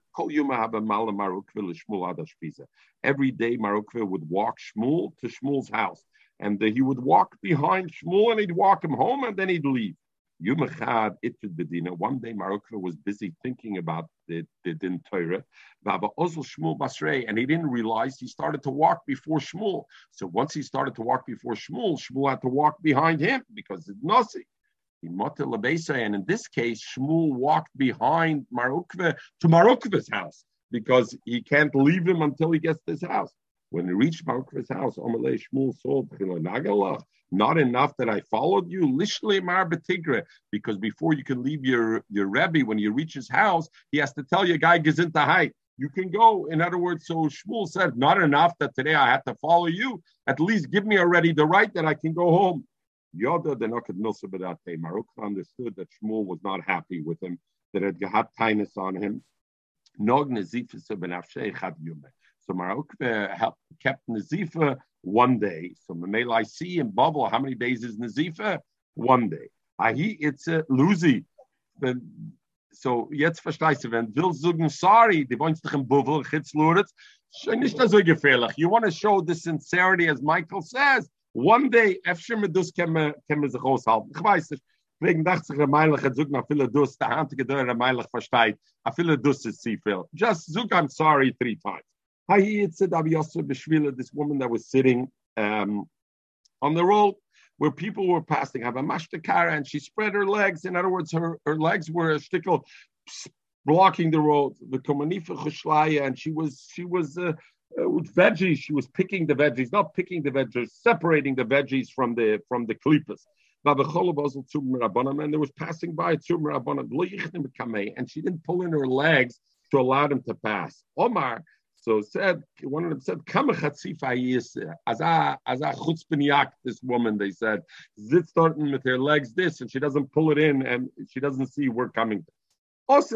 Every day Marukva would walk Shmuel to Shmuel's house. And he would walk behind Shmuel and he'd walk him home and then he'd leave. Yumachad Itfid Bedina. One day Marukva was busy thinking about the, the Din Torah. Baba Ozel Shmuel Basrei, and he didn't realize he started to walk before Shmuel. So once he started to walk before Shmuel, Shmuel had to walk behind him because it's Nasi. And in this case, Shmuel walked behind Marukva to Marukva's house because he can't leave him until he gets to his house. When he reached Marukva's house, Amalei Shmuel saw not enough that I followed you, Lishle Mar because before you can leave your, your Rebbe, when you reach his house, he has to tell you, guy height. You can go. In other words, so Shmuel said, not enough that today I have to follow you. At least give me already the right that I can go home. Yoda the Nokat Milsa Bedate. Maruk understood that Shmuel was not happy with him, that had tinus on him. Nog Nazifisa Benafshe Chad Yume. So Maruk uh, kept Nazifa one day. So Mamela I see in bubble, how many days is Nazifa? One day. Ahi, it's a Luzi. So jetzt verstehst du, wenn will sagen, sorry, die wohnst dich Chitz Luritz, nicht so gefährlich. You want to show the sincerity, as Michael says. One day, efter mit dus kann man, sich aushalten. Ich weiß nicht, wegen dachte sich, der Meilig hat noch viele dus, der Handige der Meilig versteht, viele dus ist sie viel. Just zook, I'm sorry, three times. This woman that was sitting um, on the road where people were passing. Have a mashtakara, and she spread her legs. In other words, her, her legs were a stickle blocking the road. The komanifa and she was she was uh, uh, with veggies. She was picking the veggies, not picking the veggies, separating the veggies from the from the klipas. And there was passing by and she didn't pull in her legs to allow them to pass. Omar, so said one of them said, "Kama chatzifa as a as a chutzpinyak." This woman, they said, zit starting with her legs this, and she doesn't pull it in, and she doesn't see we're coming. Also,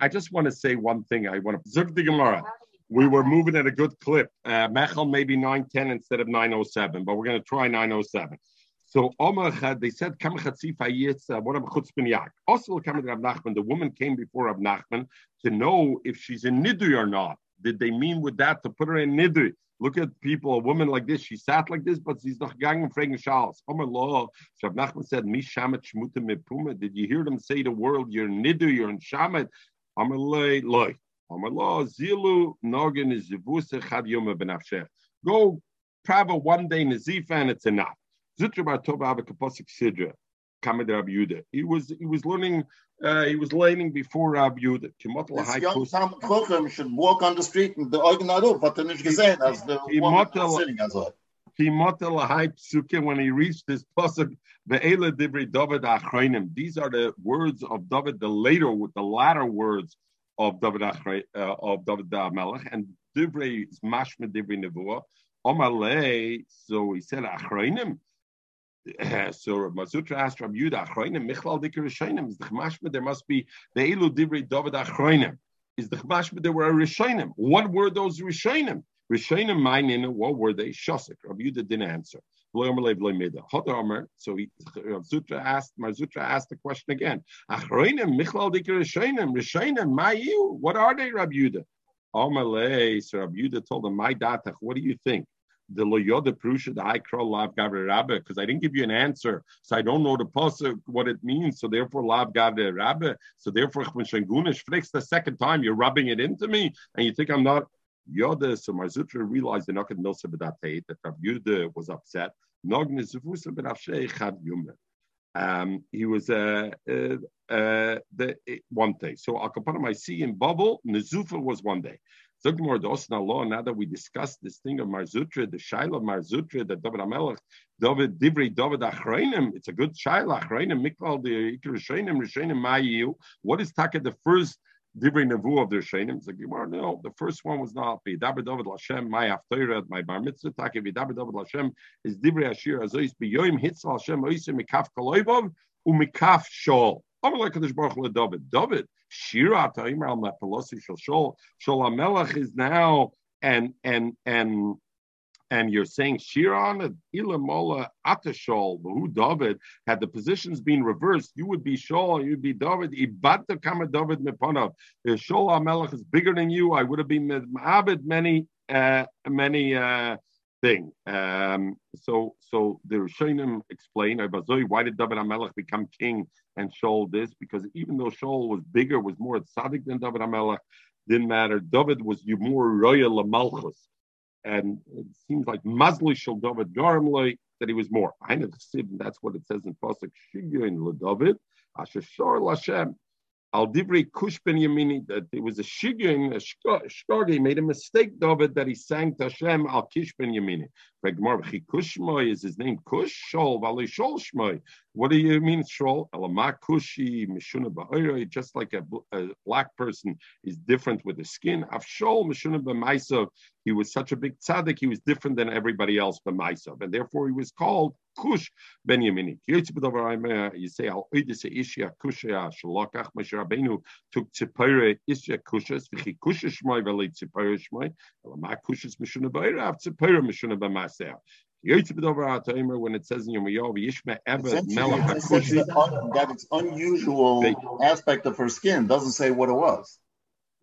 I just want to say one thing. I want to zuk the Gemara. We were moving at a good clip. Uh, Mechel maybe 910 instead of 907, but we're going to try 907. So Omar they said Kam what of Chutzpin Also the woman came before Rav Nachman to know if she's in Nidri or not. Did they mean with that to put her in nidri? Look at people, a woman like this, she sat like this, but she's not going and fragen shals. Omer law, Shav Nachman said, Mi shamet shmuta mipuma. Did you hear them say the world, you're nidri, you're in shamet? Omer loy, loy. Omer law, zilu nogan is zivusa chad yoma benafshech. Go travel one day in Nazifa and it's enough. Zutra bar tova sidra. Kamed Rab Yuda. He was he was learning uh, he was learning before Rab Yuda. This young Sam Chochem should walk on the street and the Eugen Aruf hat er nicht gesehen, als der woman sitting as well. when he reached this pasuk, ve'ela divri David achreinim. These are the words of David, the later, with the latter words of David uh, of David Melech, and divrei is mashma divri nevuah. Omalei, so he said achreinim. So Mazutra asked Rabbi Yudah, Achroinim, Michlal Dikir Rishonim, is the Chmashma, there must be the Elu Divrei David Achroinim. Is the Chmashma, there were a Rishonim. What were those Rishonim? Rishonim Mainin, what were they? Shosik. Rabbi Yudah didn't answer. So he, Zutra asked, Marzutra asked the question again. Achroinim, Michlal Dikir Rishonim, Rishonim, Mayu, what are they, Rabbi Yudah? Amalei, so Rabbi Yudah told him, My datach, what do you think? The loyoda prusha the high crow lav gavre rabbe because I didn't give you an answer, so I don't know the pasuk what it means. So therefore lav gavre rabbe. So therefore when shengunish flicks the second time, you're rubbing it into me, and you think I'm not yoda. So Marzutra realized the naked milsa b'dateit that Rav Yuda was upset. Um, he was uh, uh, uh, the one day. So Akapanam I see in bubble, Nezufa was one day. Zogmor Dosna law, now that we discussed this thing of Marzutra, the Shaila of Marzutra, that David Amelech, David Divrei David Achreinim, it's a good Shaila, Achreinim, Mikval, the Ikr Rishonim, Rishonim Mayu. What is Taka, the first Divrei Nevu of the Rishonim? It's like, no, the first one was not David David Lashem, my Haftorah, my Bar Mitzvah, Taka, David David Lashem, is Divrei Ashir, Azois, Biyoim, Hitzal Hashem, Oisim, Mikaf Kaloibov, Umikaf Shol. David. David, Shira Taimar al Mapalosi Shol Shol Melech is now and and and and you're saying Shiran Ilamola Atashol, who David had the positions been reversed, you would be Shol, you'd be David. Ibata Kama David Meponov. If Shol Amelech is bigger than you, I would have been Ma'abed many uh, many uh, thing. Um, so so the Rishonim explain why did David Amelech become king and Shaul this? Because even though Shaul was bigger, was more tzaddik than David Amelech, didn't matter. David was more royal Malchus. And it seems like Mazli Shal David Garamloi that he was more. I know that's what it says in Pasuk Shigyoin David. Asher Shor Lashem. Al Divrei Kush Ben Yamini, that it was a Shigin, a Shkagi, made a mistake, David, that he sang to Hashem Al Kish Ben Yamini. Kushmoy is his name Kush, Shol, Vali Shol Shmoy. What do you mean, Shol? Alama Kushi, Mishuna Ba'oiroi, just like a, a, black person is different with the skin. Av Shol, Mishuna Ba'maisov, he was such a big tzaddik, he was different than everybody else Ba'maisov, and therefore he was called Kush Ben. You say, Al Oidise Ishia Kushya, Shalokach, Moshe took Tzipore Ishia Kushas, V'chi Kusha Shmoy, V'li Alama Kushas Mishuna Ba'oiroi, Tzipore Mishuna Ba'maisov. When it says in Yirmiyahu, Yishma Eved Melech that it's unusual aspect of her skin doesn't say what it was.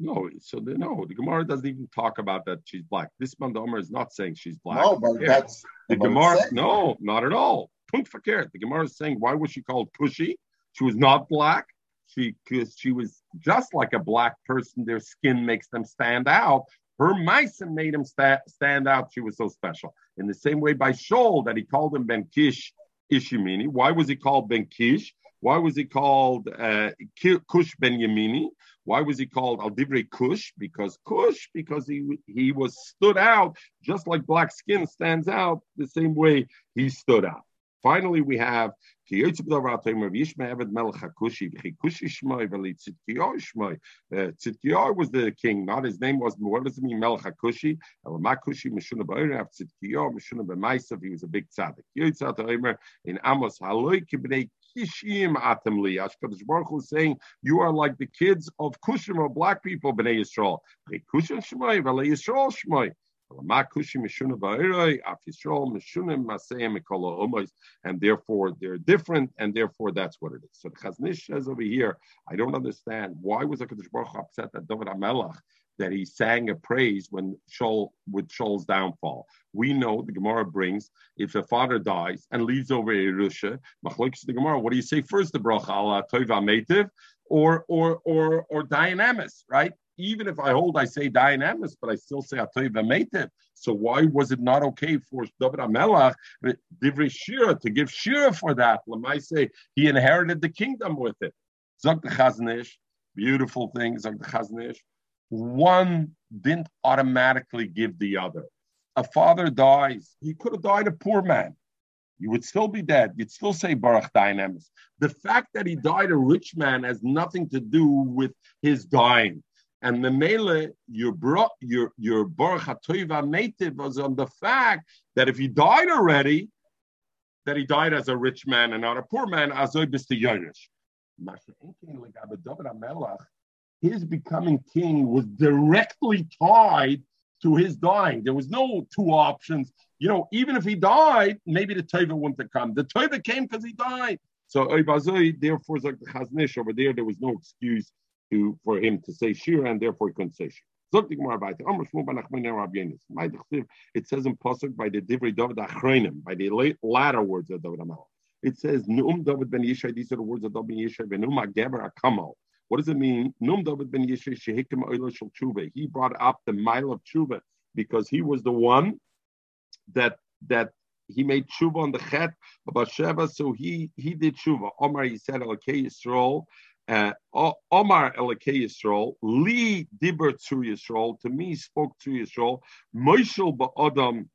No, so the, no, the Gemara doesn't even talk about that she's black. This Mandomer is not saying she's black. No, but yeah. that's the Gemara. No, not at all. Punt fakir. The Gemara is saying why was she called Kushi? She was not black. She because she was just like a black person. Their skin makes them stand out. Her mice made him sta- stand out. She was so special. In the same way by Shaul that he called him Ben Kish Ishimini. Why was he called Ben Kish? Why was he called uh, Kush Ben Yamini? Why was he called Aldivre Kush? Because Kush, because he he was stood out just like black skin stands out the same way he stood out. Finally, we have Tzidkiyahu uh, was the king, not his name was, what does it mean, Melech HaKushi? Elamakushi, Meshuna Ba'irav, Tzidkiyahu, Meshuna Ba'maisav, he was a big tzaddik. In Amos, Haloi Kibnei Kishim Atamli. Ashkadosh Baruch Hu saying, You are like the kids of Kushim or black people, Bnei Yisrael. Kushim Shmoi, V'le Yisrael Shmoi. And therefore they're different, and therefore that's what it is. So the Chaznish says over here, I don't understand why was HaKadosh Baruch Hu upset that David HaMelech that he sang a praise when Shaul with Shaul's downfall. We know the Gemara brings if a father dies and leaves over Yerusha, the Gemara, what do you say first, the bracha ala toiva metiv or or or or dynamis, right? Even if I hold, I say dynamis, but I still say Atoiva Meitiv. So why was it not okay for David Amelach, Divri Shira, to give Shira for that? Lamai say he inherited the kingdom with it. Zog the Chaznish, beautiful thing, Zog the Chaznish. One didn't automatically give the other. a father dies, he could have died a poor man. You would still be dead. You'd still say Baruch Dynamis. The fact that he died a rich man has nothing to do with his dying. And the mele, your bro, your your Baruch HaToiva native was on the fact that if he died already, that he died as a rich man and not a poor man, azoy bis the Yonish. His becoming king was directly tied to his dying. There was no two options. You know, even if he died, maybe the Teva wouldn't have come. The Teva came because he died. So therefore, over there, there was no excuse to for him to say Shira, and therefore he couldn't say Shira. It says in Pasuk by the Divrei David Achreinim, by the latter words of David Amal. It says Nu'um David ben Yishai. These are the words of David ben Yishai. Benum Ageber Akamal. What does it mean? Num David ben Yishai Shehikim Oila Shel Tshuva. He brought up the mile of Tshuva because he was the one that that he made tshuva on the chet of Sheva, so he he did tshuva. Omar he said Elokei Yisrael, Uh, Omar Elokei Yisrael, Li Diber Tzu Yisrael. To me, spoke to Yisrael. Moshel ba'adam.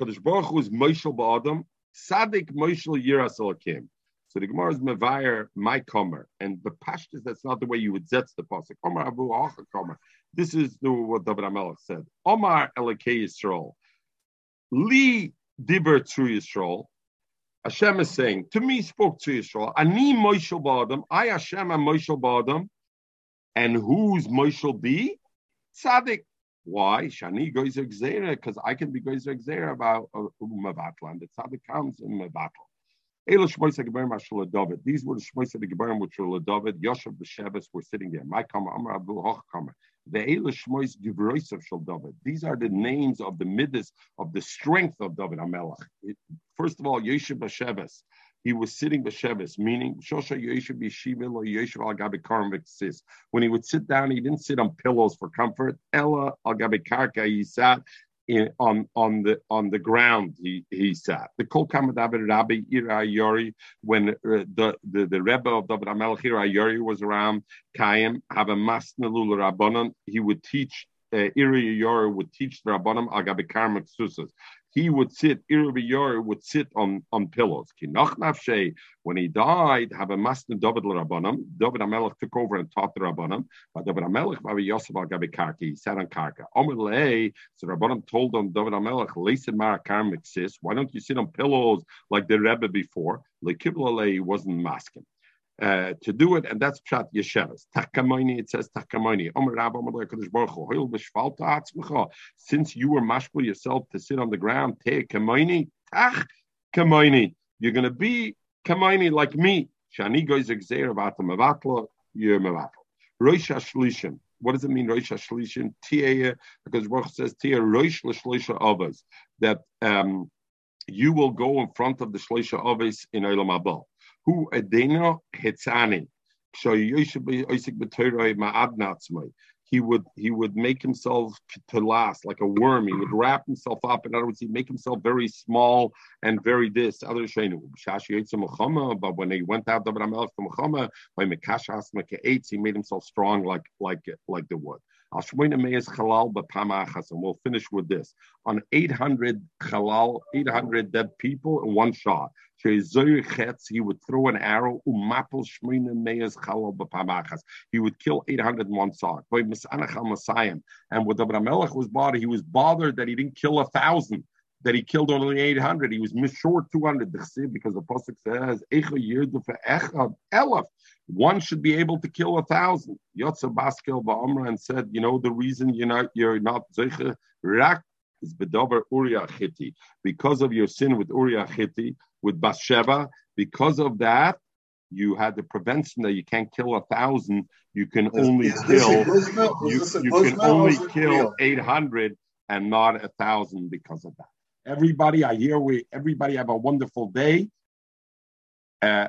Kadosh Baruch Hu is Moshel ba'adam. Sadik Moshel Yiras Elokim. So the Gemara is Mevire, my comer. And the Pashtas, that's not the way you would zetz the Pasuk. Omar Abu Acha comer. This is the, what David Amelech said. Omar Elokei Yisrael. Li Diber Tzu Yisrael. Hashem is saying, to me spoke to Yisrael, Ani Moishel Ba'adam, I Hashem am Moishel Ba'adam, and who's Moishel be? Tzaddik. Why? Shani goes Gzera, because I can be goes Gzera about uh, and the Tzaddik comes in Mavatla. These were the Shmois of the which were David. Yoshev B'Sheves were sitting there. My Kama Abu Hochkama. The These are the names of the midas of the strength of David Amelach. First of all, Yoshev Basheves. He was sitting Basheves, meaning Shosha Yoshev Yeshivim or Yoshev Al Gabi When he would sit down, he didn't sit on pillows for comfort. Ella Al Gabi he sat in, on on the on the ground he he sat. The Kol Kamadavid Rabbi Ira Yori, when uh, the, the the Rebbe of David Amelch Ira Yori was around, Kayim have a masnelul Rabbanon. He would teach. Uh, Ira Yori would teach the Rabbanim Agabi Karmak Susas he would sit, Irabiyor would sit on, on pillows. When he died, have a master David Rabbanam. David Amelech took over and taught the Rabbanam. But David Amelech, Babi Yosef al Gabi Karki, he sat on Karka. Omerlei, so Rabbanam told him, David Amelech, Lesin Marakar Mixis, why don't you sit on pillows like the Rebbe before? Lekiblalei wasn't masking uh, to do it, and that's Pshat Yeshevas. Takamoni, it says Takamoni. Since you were mashpul yourself to sit on the ground, Te Kamoni, Tach Kamoni. You're going to be Kamoni like me. Shani goes exer about the Mavatla, you're Mavatla. Rosh Hashlishim. What does it mean, Rosh Hashlishim? Tia, because Baruch says Tia Rosh Lashlisha Avas, that um, you will go in front of the Shlisha Avas in Olam Abel. Hu. So he would he would make himself to last like a worm. He would wrap himself up. In other words, he'd make himself very small and very this. Other but when he went out of Muhammad by he made himself strong like like like the wood. And we'll finish with this. On 800 halal, 800 dead people in one shot. He would throw an arrow. He would kill 801 sod. And with Abraham Melech was bothered, he was bothered that he didn't kill a thousand that he killed only 800. He was short 200 because the Pasuk says, one should be able to kill a thousand. Yotza Baskel Ba'amra and said, you know, the reason you're not, you're not Zeiche Rak is Bedover Uriah Chiti. Because of your sin with Uriah Chiti, with Bathsheba, because of that, you had the prevention that you can't kill a thousand, you can only kill you, you can only kill 800 and not a thousand because of that. Everybody, I hear we everybody have a wonderful day. Uh,